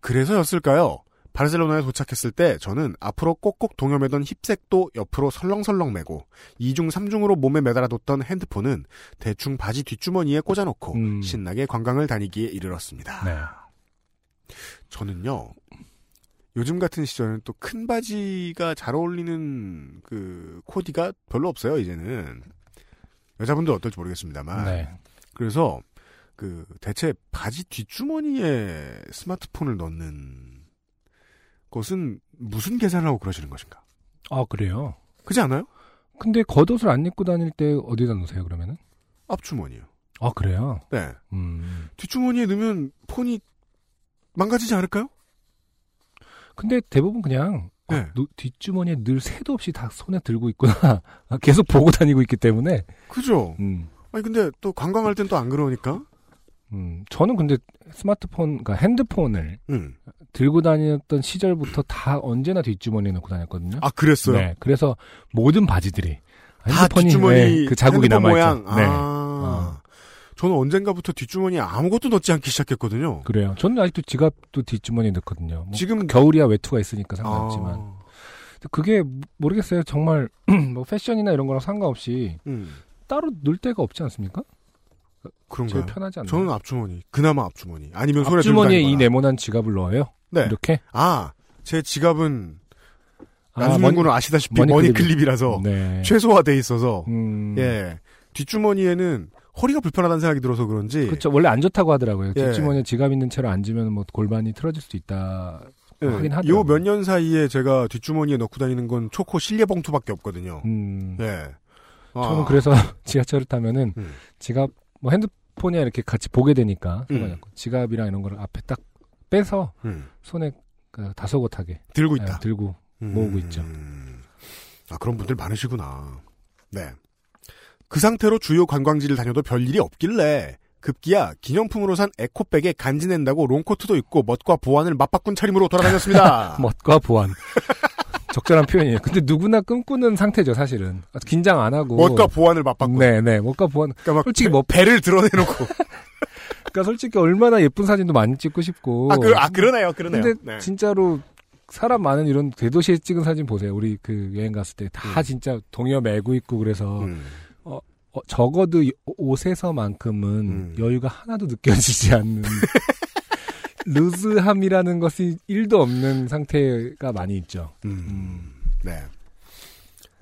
그래서였을까요? 바르셀로나에 도착했을 때 저는 앞으로 꼭꼭 동여매던 힙색도 옆으로 설렁설렁 매고 이중 삼중으로 몸에 매달아뒀던 핸드폰은 대충 바지 뒷주머니에 꽂아놓고 음. 신나게 관광을 다니기에 이르렀습니다. 네. 저는요 요즘 같은 시절은 또 큰 바지가 잘 어울리는 그 코디가 별로 없어요 이제는 여자분들 어떨지 모르겠습니다만 네. 그래서 그 대체 바지 뒷주머니에 스마트폰을 넣는 것은 무슨 계산을 하고 그러시는 것인가? 아, 그래요? 그지 않아요? 근데 겉옷을 안 입고 다닐 때 어디다 놓으세요, 그러면은? 앞주머니요. 아, 그래요? 네. 음. 뒷주머니에 넣으면 폰이 망가지지 않을까요? 근데 대부분 그냥 네. 아, 노- 뒷주머니에 늘 새도 없이 다 손에 들고 있구나. 아, 계속 보고 다니고 있기 때문에. 그죠? 음. 아니 근데 또 관광할 땐 또 안 그러니까. 음. 저는 근데 스마트폰, 그러니까 핸드폰을 음. 들고 다녔던 시절부터 다 언제나 뒷주머니에 넣고 다녔거든요. 아 그랬어요. 네. 그래서 모든 바지들이 다 핸드폰이 뒷주머니 네, 그 자국이 남아 있죠. 모양. 네. 아. 저는 언젠가부터 뒷주머니에 아무것도 넣지 않기 시작했거든요. 그래요. 저는 아직도 지갑도 뒷주머니에 넣거든요. 뭐 지금 겨울이야 외투가 있으니까 상관없지만. 아. 그게 모르겠어요. 정말 뭐 패션이나 이런 거랑 상관없이 음. 따로 넣을 데가 없지 않습니까? 그런가요? 제일 편하지 않나요? 저는 앞주머니. 그나마 앞주머니. 아니면 손에 앞주머니에 이. 네모난 지갑을 넣어요? 네. 이렇게? 아, 제 지갑은 아, 나순민 군은 아시다시피 money money, clip이- clip이라서 네. 최소화돼 있어서 음. 예 뒷주머니에는 허리가 불편하다는 생각이 들어서 그런지 그렇죠. 원래 안 좋다고 하더라고요. 예. 뒷주머니에 지갑 있는 채로 앉으면 뭐 골반이 틀어질 수도 있다. 하긴 하더라고요. 예. 요몇 년 사이에 제가 뒷주머니에 넣고 다니는 건 초코 실내 봉투밖에 없거든요. 음. 예. 아. 저는 그래서 지하철을 타면은 음. 지갑 뭐 핸드폰이야 이렇게 같이 보게 되니까 음. 지갑이랑 이런 거를 앞에 딱 빼서 음. 손에 그 다소곳하게 들고 예, 있다. 들고 모으고 있죠. 음. 아 그런 분들 많으시구나. 네. 그 상태로 주요 관광지를 다녀도 별 일이 없길래 급기야 기념품으로 산 에코백에 간지 낸다고 롱코트도 입고 멋과 보안을 맞바꾼 차림으로 돌아다녔습니다. 멋과 보안. 적절한 표현이에요. 근데 누구나 꿈꾸는 상태죠, 사실은. 아, 긴장 안 하고. 멋과 보안을 맞바꾼. 네, 네. 멋과 보안. 그러니까 막 솔직히 배- 뭐 배를 드러내놓고. 그러니까 솔직히 얼마나 예쁜 사진도 많이 찍고 싶고. 아, 그, 아 그러네요, 그러네요. 근데 네. 진짜로 사람 많은 이런 대도시에 찍은 사진 보세요. 우리 그 여행 갔을 때다 음. 진짜 동여 매고 있고 그래서 음. 어, 적어도 이- 옷에서만큼은 음. 여유가 하나도 느껴지지 않는 루즈함이라는 것이 1도 없는 상태가 많이 있죠. 음. 네.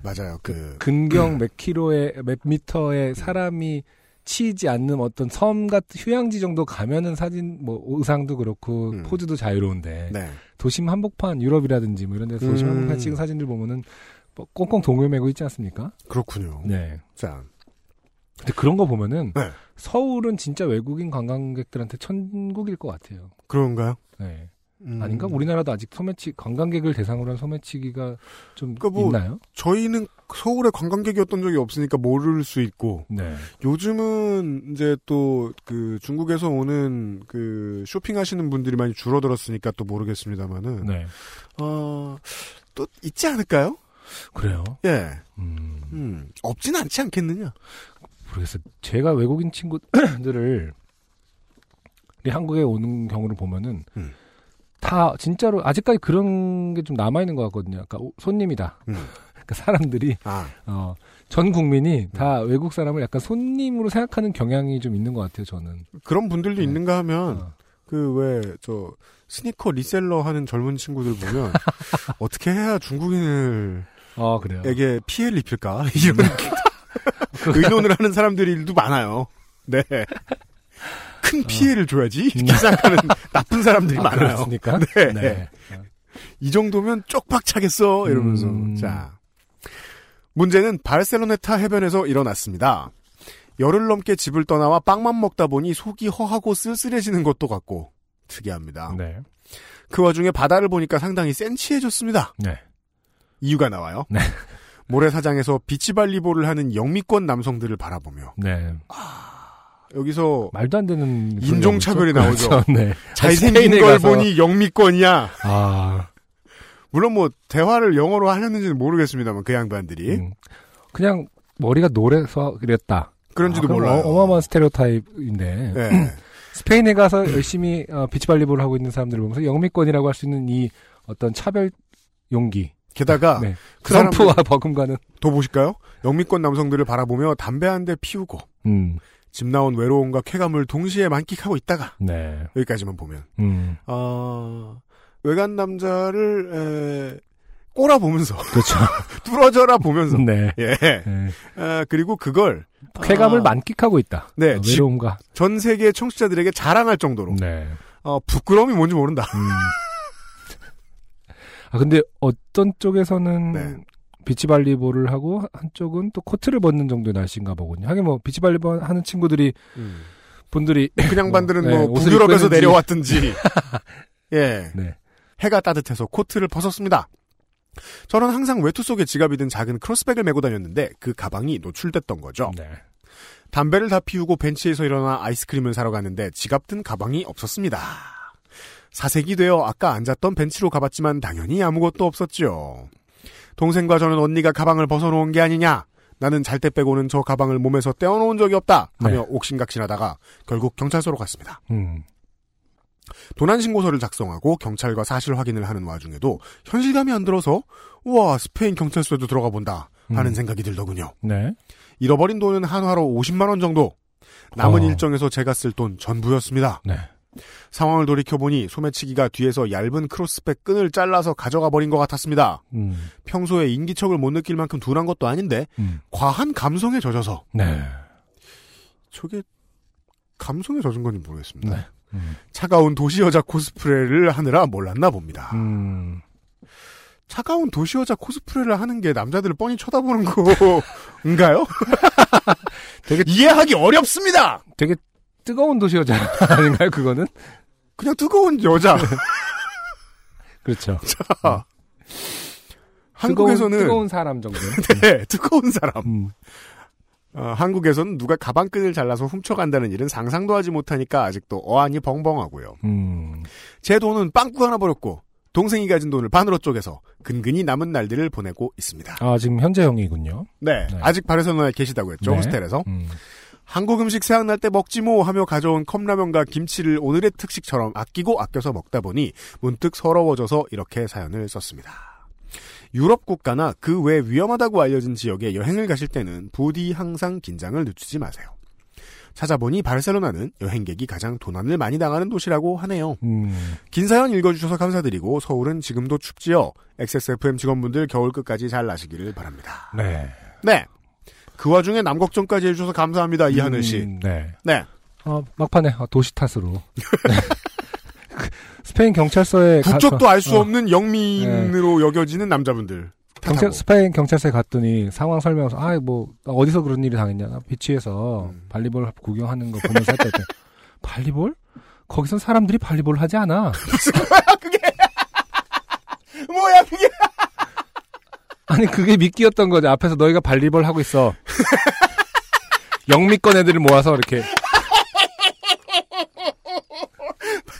맞아요. 그 근경 몇 킬로에 몇 미터에 사람이 치이지 않는 어떤 섬 같은 휴양지 정도 가면은 사진 뭐 의상도 그렇고 음. 포즈도 자유로운데 네. 도심 한복판 유럽이라든지 뭐 이런 데서 도심 음. 한복판 찍은 사진들 보면은 뭐 꽁꽁 동요매고 있지 않습니까? 그렇군요. 네. 자, 근데 그런 거 보면은 네. 서울은 진짜 외국인 관광객들한테 천국일 것 같아요. 그런가요? 네. 음. 아닌가? 우리나라도 아직 소매치 관광객을 대상으로 한 소매치기가 좀 그러니까 뭐 있나요? 저희는 서울에 관광객이었던 적이 없으니까 모를 수 있고 네. 요즘은 이제 또 그 중국에서 오는 그 쇼핑하시는 분들이 많이 줄어들었으니까 또 모르겠습니다만은 네. 어또 있지 않을까요? 그래요. 예. 음. 음. 없진 않지 않겠느냐. 모르겠어요. 제가 외국인 친구들을 한국에 오는 경우를 보면은 음. 다 진짜로 아직까지 그런 게 좀 남아 있는 것 같거든요. 그러니까 오- 손님이다. 음. 그러니까 사람들이 아, 어, 전 국민이 음. 다 외국 사람을 약간 손님으로 생각하는 경향이 좀 있는 것 같아요. 저는. 그런 분들도 네. 있는가 하면 어. 그왜 저 스니커 리셀러 하는 젊은 친구들 보면 어떻게 해야 중국인을 어, 그래요. 에게 피해를 입힐까 이런 의논을 하는 사람들도 많아요. 네. 큰 피해를 줘야지 이렇게 생각하는 나쁜 사람들이 아, 많아요. 그렇습니까? 네. 네. 이 정도면 쪽박 차겠어 이러면서 음. 자 문제는 바르셀로네타 해변에서 일어났습니다. 열흘 넘게 집을 떠나와 빵만 먹다 보니 속이 허하고 쓸쓸해지는 것도 같고 특이합니다. 네. 그 와중에 바다를 보니까 상당히 센치해졌습니다. 네. 이유가 나와요. 네. 모래사장에서 비치발리볼을 하는 영미권 남성들을 바라보며 네. 여기서 말도 안 되는 인종차별이 나오죠. 그렇죠. 네. 잘생긴 걸 가서- 보니 영미권이야. 아, 물론 뭐 대화를 영어로 하셨는지는 모르겠습니다만 그 양반들이 음. 그냥 머리가 노래서 그랬다. 그런지도 아, 몰라요. 어, 어마어마한 스테레오타입인데 네. 스페인에 가서 열심히 어, 비치발리볼을 하고 있는 사람들을 보면서 영미권이라고 할 수 있는 이 어떤 차별 용기. 게다가 네. 그 트럼프와 사람들 버금가는. 더 보실까요? 영미권 남성들을 바라보며 담배 한 대 피우고 음, 집 나온 외로움과 쾌감을 동시에 만끽하고 있다가 네. 여기까지만 보면 음, 어, 외간 남자를 에, 꼬라 보면서 그렇죠. 뚫어져라 보면서 네. 예 네. 아, 그리고 그걸 쾌감을 아, 만끽하고 있다. 네, 어, 지- 외로움과. 전 세계 청취자들에게 자랑할 정도로 네. 어, 부끄러움이 뭔지 모른다. 음. 아 근데 어떤 쪽에서는 네. 비치발리볼을 하고 한쪽은 또 코트를 벗는 정도의 날씨인가 보군요. 하긴 뭐 비치발리볼 하는 친구들이 분들이 그냥 반들은 네, 뭐 옷을 북유럽에서. 내려왔든지 예 네. 해가 따뜻해서 코트를 벗었습니다. 저는 항상 외투 속에 지갑이 든 작은 크로스백을 메고 다녔는데 그 가방이 노출됐던 거죠. 네. 담배를 다 피우고 벤치에서 일어나 아이스크림을 사러 갔는데 지갑 든 가방이 없었습니다. 사색이 되어 아까 앉았던 벤치로 가봤지만 당연히 아무것도 없었죠. 동생과 저는 언니가 가방을 벗어놓은 게 아니냐. 나는 잘 때 빼고는 저 가방을 몸에서 떼어놓은 적이 없다. 하며 네. 옥신각신하다가 결국 경찰서로 갔습니다. 음. 도난 신고서를 작성하고 경찰과 사실 확인을 하는 와중에도 현실감이 안 들어서 우와 스페인 경찰서에도 들어가 본다 하는 음. 생각이 들더군요. 네. 잃어버린 돈은 한화로 50만 원 정도. 남은 어. 일정에서 제가 쓸 돈 전부였습니다. 네. 상황을 돌이켜보니 소매치기가 뒤에서 얇은 크로스백 끈을 잘라서 가져가 버린 것 같았습니다. 음. 평소에 인기척을 못 느낄 만큼 둔한 것도 아닌데 음. 과한 감성에 젖어서 네. 저게 감성에 젖은 건지 모르겠습니다. 네. 음. 차가운 도시 여자 코스프레를 하느라 몰랐나 봅니다. 음. 차가운 도시 여자 코스프레를 하는 게 남자들을 뻔히 쳐다보는 거인가요? 되게 이해하기 어렵습니다. 되게 뜨거운 도시 여자 아닌가요? 그거는? 그냥 뜨거운 여자. 그렇죠. 자, 한국에서는 뜨거운, 뜨거운 사람 정도. 네, 뜨거운 사람. 음. 어, 한국에서는 누가 가방끈을 잘라서 훔쳐간다는 일은 상상도 하지 못하니까 아직도 어안이 벙벙하고요. 음. 제 돈은 빵꾸 하나 버렸고 동생이 가진 돈을 반으로 쪼개서 근근히 남은 날들을 보내고 있습니다. 아, 지금 현재 형이군요. 네, 네. 아직 바르셀로나에 계시다고 했죠, 네. 호스텔에서. 음. 한국 음식 생각날 때 먹지 뭐 하며 가져온 컵라면과 김치를 오늘의 특식처럼 아끼고 아껴서 먹다 보니 문득 서러워져서 이렇게 사연을 썼습니다. 유럽 국가나 그 외 위험하다고 알려진 지역에 여행을 가실 때는 부디 항상 긴장을 늦추지 마세요. 찾아보니 바르셀로나는 여행객이 가장 도난을 많이 당하는 도시라고 하네요. 음. 긴 사연 읽어주셔서 감사드리고 서울은 지금도 춥지요. XSFM 직원분들 겨울 끝까지 잘 나시기를 바랍니다. 네. 네. 그 와중에 남 걱정까지 해주셔서 감사합니다. 이하늘 씨. 음, 네. 네. 어, 막판에 어, 도시 탓으로. 네. 그 스페인 경찰서에 국적도 가서- 알수 어, 없는 영민으로 여겨지는 남자분들. 경찰. 스페인 경찰서에 갔더니 상황 설명서, 아, 뭐, 나 어디서 그런 일이 당했냐. 나 비치에서 음. 발리볼 구경하는 거 보면서 했더니, 발리볼? 거기선 사람들이 발리볼 하지 않아. 뭐야 그게? 아니, 그게 미끼였던 거죠. 앞에서 너희가 발리볼 하고 있어. 영미권 애들을 모아서 이렇게.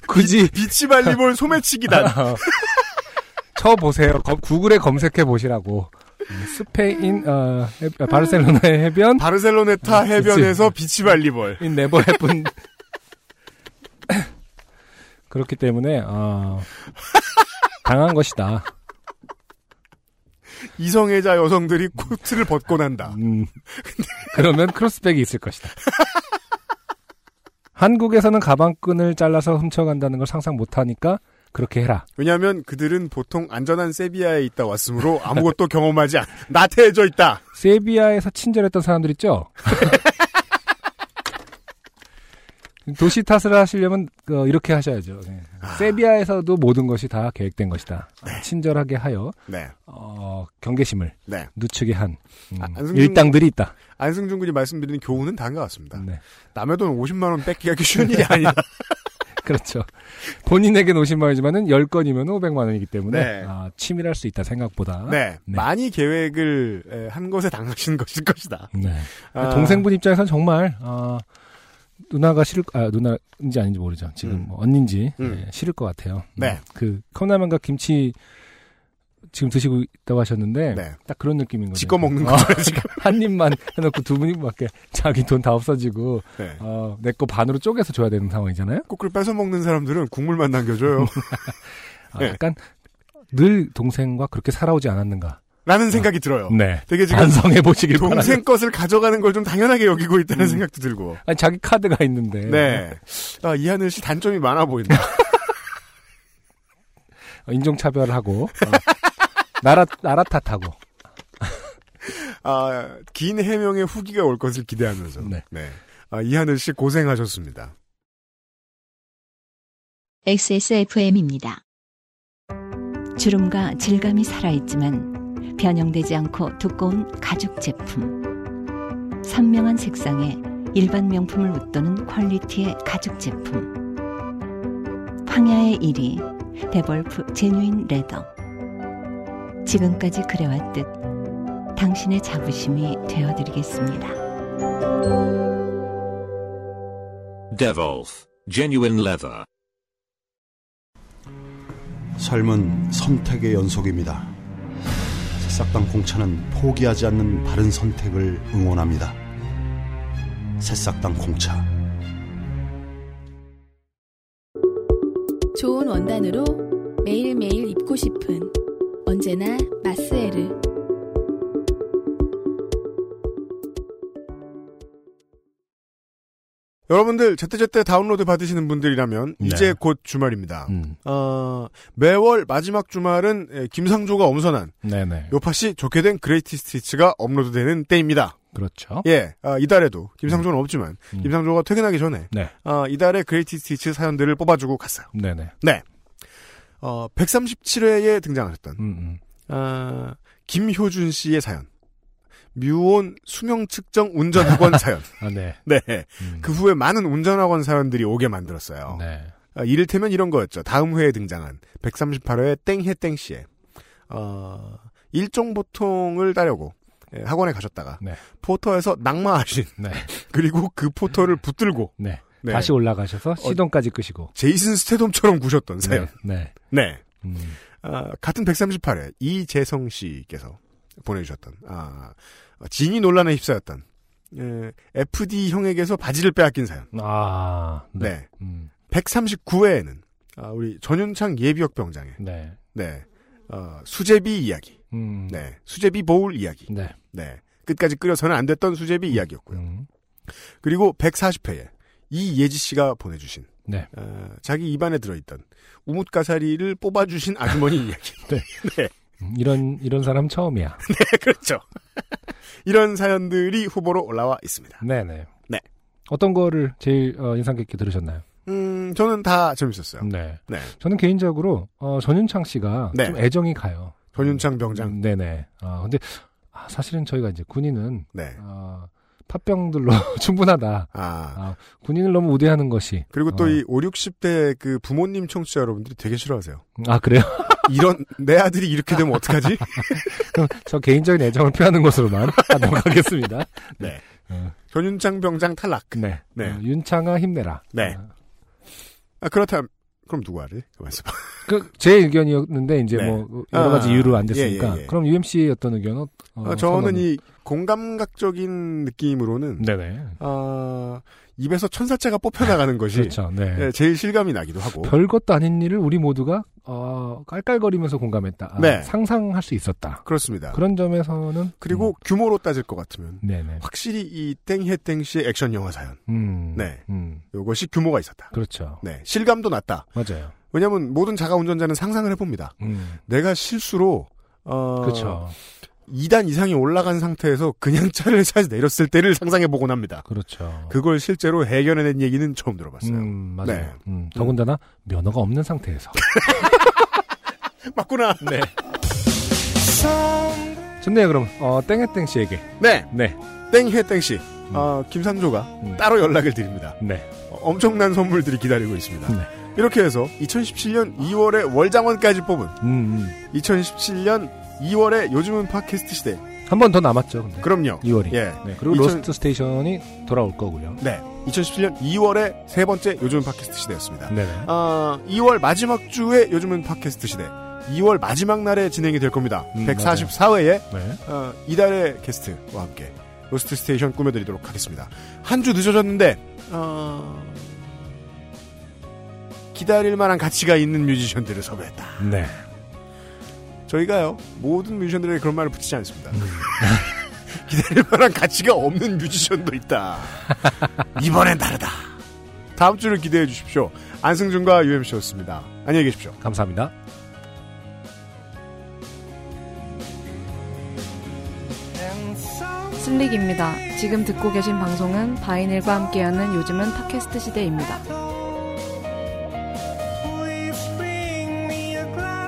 굳이. 비치 발리볼 소매치기단. 쳐보세요. 검- 구글에 검색해 보시라고. 음, 스페인, 어, 해- 바르셀로나의 해변, 바르셀로네타 음, 해변에서 비치 발리볼. It never happen. 그렇기 때문에, 어, 당한 것이다. 이성애자 여성들이 코트를 벗고 난다. 음, 그러면 크로스백이 있을 것이다. 한국에서는 가방끈을 잘라서 훔쳐간다는 걸 상상 못하니까 그렇게 해라. 왜냐하면 그들은 보통 안전한 세비야에 있다 왔으므로 아무것도 경험하지 않, 나태해져 있다. 세비야에서 친절했던 사람들 있죠? 도시 탓을 하시려면 어, 이렇게 하셔야죠. 네. 세비야에서도 모든 것이 다 계획된 것이다. 친절하게 하여 네. 어, 경계심을 네. 늦추게 한 음, 아, 안승준- 일당들이 있다. 안승준 군이 말씀드린 교훈은 다인 것 같습니다. 네. 남의 돈 50만 원 뺏기가 쉬운 일이 아니다. 그렇죠. 본인에게는 50만 원이지만은 10건이면 500만 원이기 때문에 네. 아, 치밀할 수 있다 생각보다. 네. 많이 계획을 에, 한 것에 당하신 것일 것이다. 네. 아, 동생분 입장에서는 정말 아, 누나가 싫을 아 누나인지 아닌지 모르죠. 지금 음. 뭐 언니인지 음. 네, 싫을 것 같아요. 네. 음, 그 컵라면과 김치 지금 드시고 있다고 하셨는데 네. 딱 그런 느낌인 거죠. 지꺼 먹는 어, 거죠, 지금. 한 입만 해놓고 두 분이밖에 자기 돈 다 없어지고 네. 어, 내 거 반으로 쪼개서 줘야 되는 상황이잖아요. 꼭을 뺏어 먹는 사람들은 국물만 남겨줘요. 아, 네. 약간 늘 동생과 그렇게 살아오지 않았는가. 라는 생각이 들어요. 네. 되게 지금 반성해 보시길 바랍니다. 동생 것을 가져가는 걸 좀 당연하게 여기고 있다는 생각도 들고. 아니 자기 카드가 있는데. 네. 아, 이하늘 씨 단점이 많아 보인다. 어, 인종차별하고 어, 나라 나라 탓하고. 아, 긴 해명의 후기가 올 것을 기대하면서. 네. 아, 이하늘 씨 고생하셨습니다. XSFM입니다. 주름과 질감이 살아있지만 변형되지 않고 두꺼운 가죽 제품. 선명한 색상에 일반 명품을 웃도는 quality의 가죽 제품. 황야의 1위 데볼프 Genuine Leather. 지금까지 그래왔듯 당신의 자부심이 되어드리겠습니다. Devolf Genuine Leather. 삶은 선택의 연속입니다. 새싹당 공차는 포기하지 않는 바른 선택을 응원합니다. 새싹당 공차. 좋은 원단으로 매일매일 입고 싶은 언제나 마 여러분들 제때제때 다운로드 받으시는 분들이라면 네. 이제 곧 주말입니다. 음. 어, 매월 마지막 주말은 에, 김상조가 엄선한 네네. 요팟시 좋게 된 Greatest Hits가 업로드되는 때입니다. 그렇죠. 예, 아, 이달에도 김상조는 없지만 음. 김상조가 퇴근하기 전에 네. 아, 이달에 Greatest Hits 사연들을 뽑아주고 갔어요. 네네. 네. 어, 137회에 등장하셨던 음, 음. 아, 김효준 씨의 사연. 뮤온 수명 측정 운전학원 사연. 아, 네. 네. 음. 그 후에 많은 운전학원 사연들이 오게 만들었어요. 네. 아, 이를테면 이런 거였죠. 다음 회에 등장한 138회 땡해 땡씨에 어, 일종 보통을 따려고 예, 학원에 가셨다가 네. 포터에서 낙마하신 네. 그리고 그 포터를 붙들고 네. 네. 다시 올라가셔서 시동까지 끄시고. 제이슨 스테돔처럼 구셨던 사연. 네. 네. 음. 아, 같은 138회 이재성 씨께서 보내주셨던 아, 진위 논란에 휩싸였던 예, FD 형에게서 바지를 빼앗긴 사연. 아, 네. 네. 음. 139회에는 아, 우리 전윤창 예비역 병장의 네. 네. 어, 수제비 이야기. 음. 네. 수제비 보울 이야기. 네. 네. 끝까지 끓여서는 안 됐던 수제비 이야기였고요. 음. 그리고 140회에 이예지 씨가 보내주신 네. 어, 자기 입안에 들어있던 우뭇가사리를 뽑아주신 아주머니 이야기. 네. 네. 음, 이런, 이런 사람 처음이야. 네, 그렇죠. 이런 사연들이 후보로 올라와 있습니다. 네 네. 네. 어떤 거를 제일 어, 인상 깊게 들으셨나요? 음, 저는 다 재밌었어요. 네. 네. 저는 개인적으로, 어, 전윤창 씨가 네. 좀 애정이 가요. 전윤창 병장. 음, 네네. 아, 근데, 아, 사실은 저희가 이제 군인은, 네. 아, 팥병들로 충분하다. 아. 아, 군인을 너무 우대하는 것이. 그리고 또 어. 이 5, 60대 그 부모님 청취자 여러분들이 되게 싫어하세요. 아, 그래요? 이런, 내 아들이 이렇게 되면 어떡하지? 그럼 저 개인적인 애정을 표하는 것으로만 하도록 하겠습니다. 네. 어, 전윤창 병장 탈락. 네. 네. 어, 윤창아 힘내라. 네. 어, 아, 그렇다면, 그럼 누구 하지? 가만있어 봐. 그, 제 의견이었는데, 이제 네. 뭐, 여러 가지 아, 이유로 안 됐으니까. 예, 예, 예. 그럼 UMC의 어떤 의견은? 어, 아, 저는 선언을- 이 공감각적인 느낌으로는, 네네. 아, 입에서 천사째가 뽑혀 나가는 것이 그렇죠. 네. 예, 제일 실감이 나기도 하고. 별 것도 아닌 일을 우리 모두가, 어, 깔깔거리면서 공감했다. 아, 네. 상상할 수 있었다. 그렇습니다. 그런 점에서는. 그리고 규모로 따질 것 같으면, 음, 네네. 확실히 이 땡해땡씨의 액션 영화 사연. 음. 네. 음. 요것이 규모가 있었다. 그렇죠. 네. 실감도 났다. 맞아요. 왜냐면 모든 자가 운전자는 상상을 해봅니다. 음. 내가 실수로, 어, 그렇죠. 2단 이상이 올라간 상태에서 그냥 차를 차에서 내렸을 때를 상상해 보곤 합니다. 그렇죠. 그걸 실제로 해결해낸 얘기는 처음 들어봤어요. 음, 맞아요. 네. 음, 더군다나 면허가 없는 상태에서. 맞구나. 네. 좋네요, 그럼. 어, 땡해땡 씨에게. 네. 네. 땡해땡씨. 아, 김상조가 따로 연락을 드립니다. 네. 어, 엄청난 선물들이 기다리고 있습니다. 네. 이렇게 해서 2017년 2월에 월장원까지 뽑은 음, 2017년 2월에 요즘은 팟캐스트 시대 한 번 더 남았죠. 근데. 그럼요. 2월이. 예. 네, 그리고 2000 Lost Station이 돌아올 거고요. 네. 2017년 2월에 세 번째 요즘은 팟캐스트 시대였습니다. 네네. 아, 2월 마지막 주에 요즘은 팟캐스트 시대. 2월 마지막 날에 진행이 될 겁니다. 음, 144회에 네. 어, 이달의 게스트와 함께 Lost Station 꾸며드리도록 하겠습니다. 한 주 늦어졌는데 어, 기다릴 만한 가치가 있는 뮤지션들을 섭외했다. 네. 저희가요 모든 뮤지션들에게 그런 말을 붙이지 않습니다. 기다릴 만한 가치가 없는 뮤지션도 있다. 이번엔 다르다. 다음 주를 기대해 주십시오. 안승준과 UMC였습니다. 안녕히 계십시오. 감사합니다. 슬릭입니다. 지금 듣고 계신 방송은 바이닐과 함께하는 요즘은 팟캐스트 시대입니다.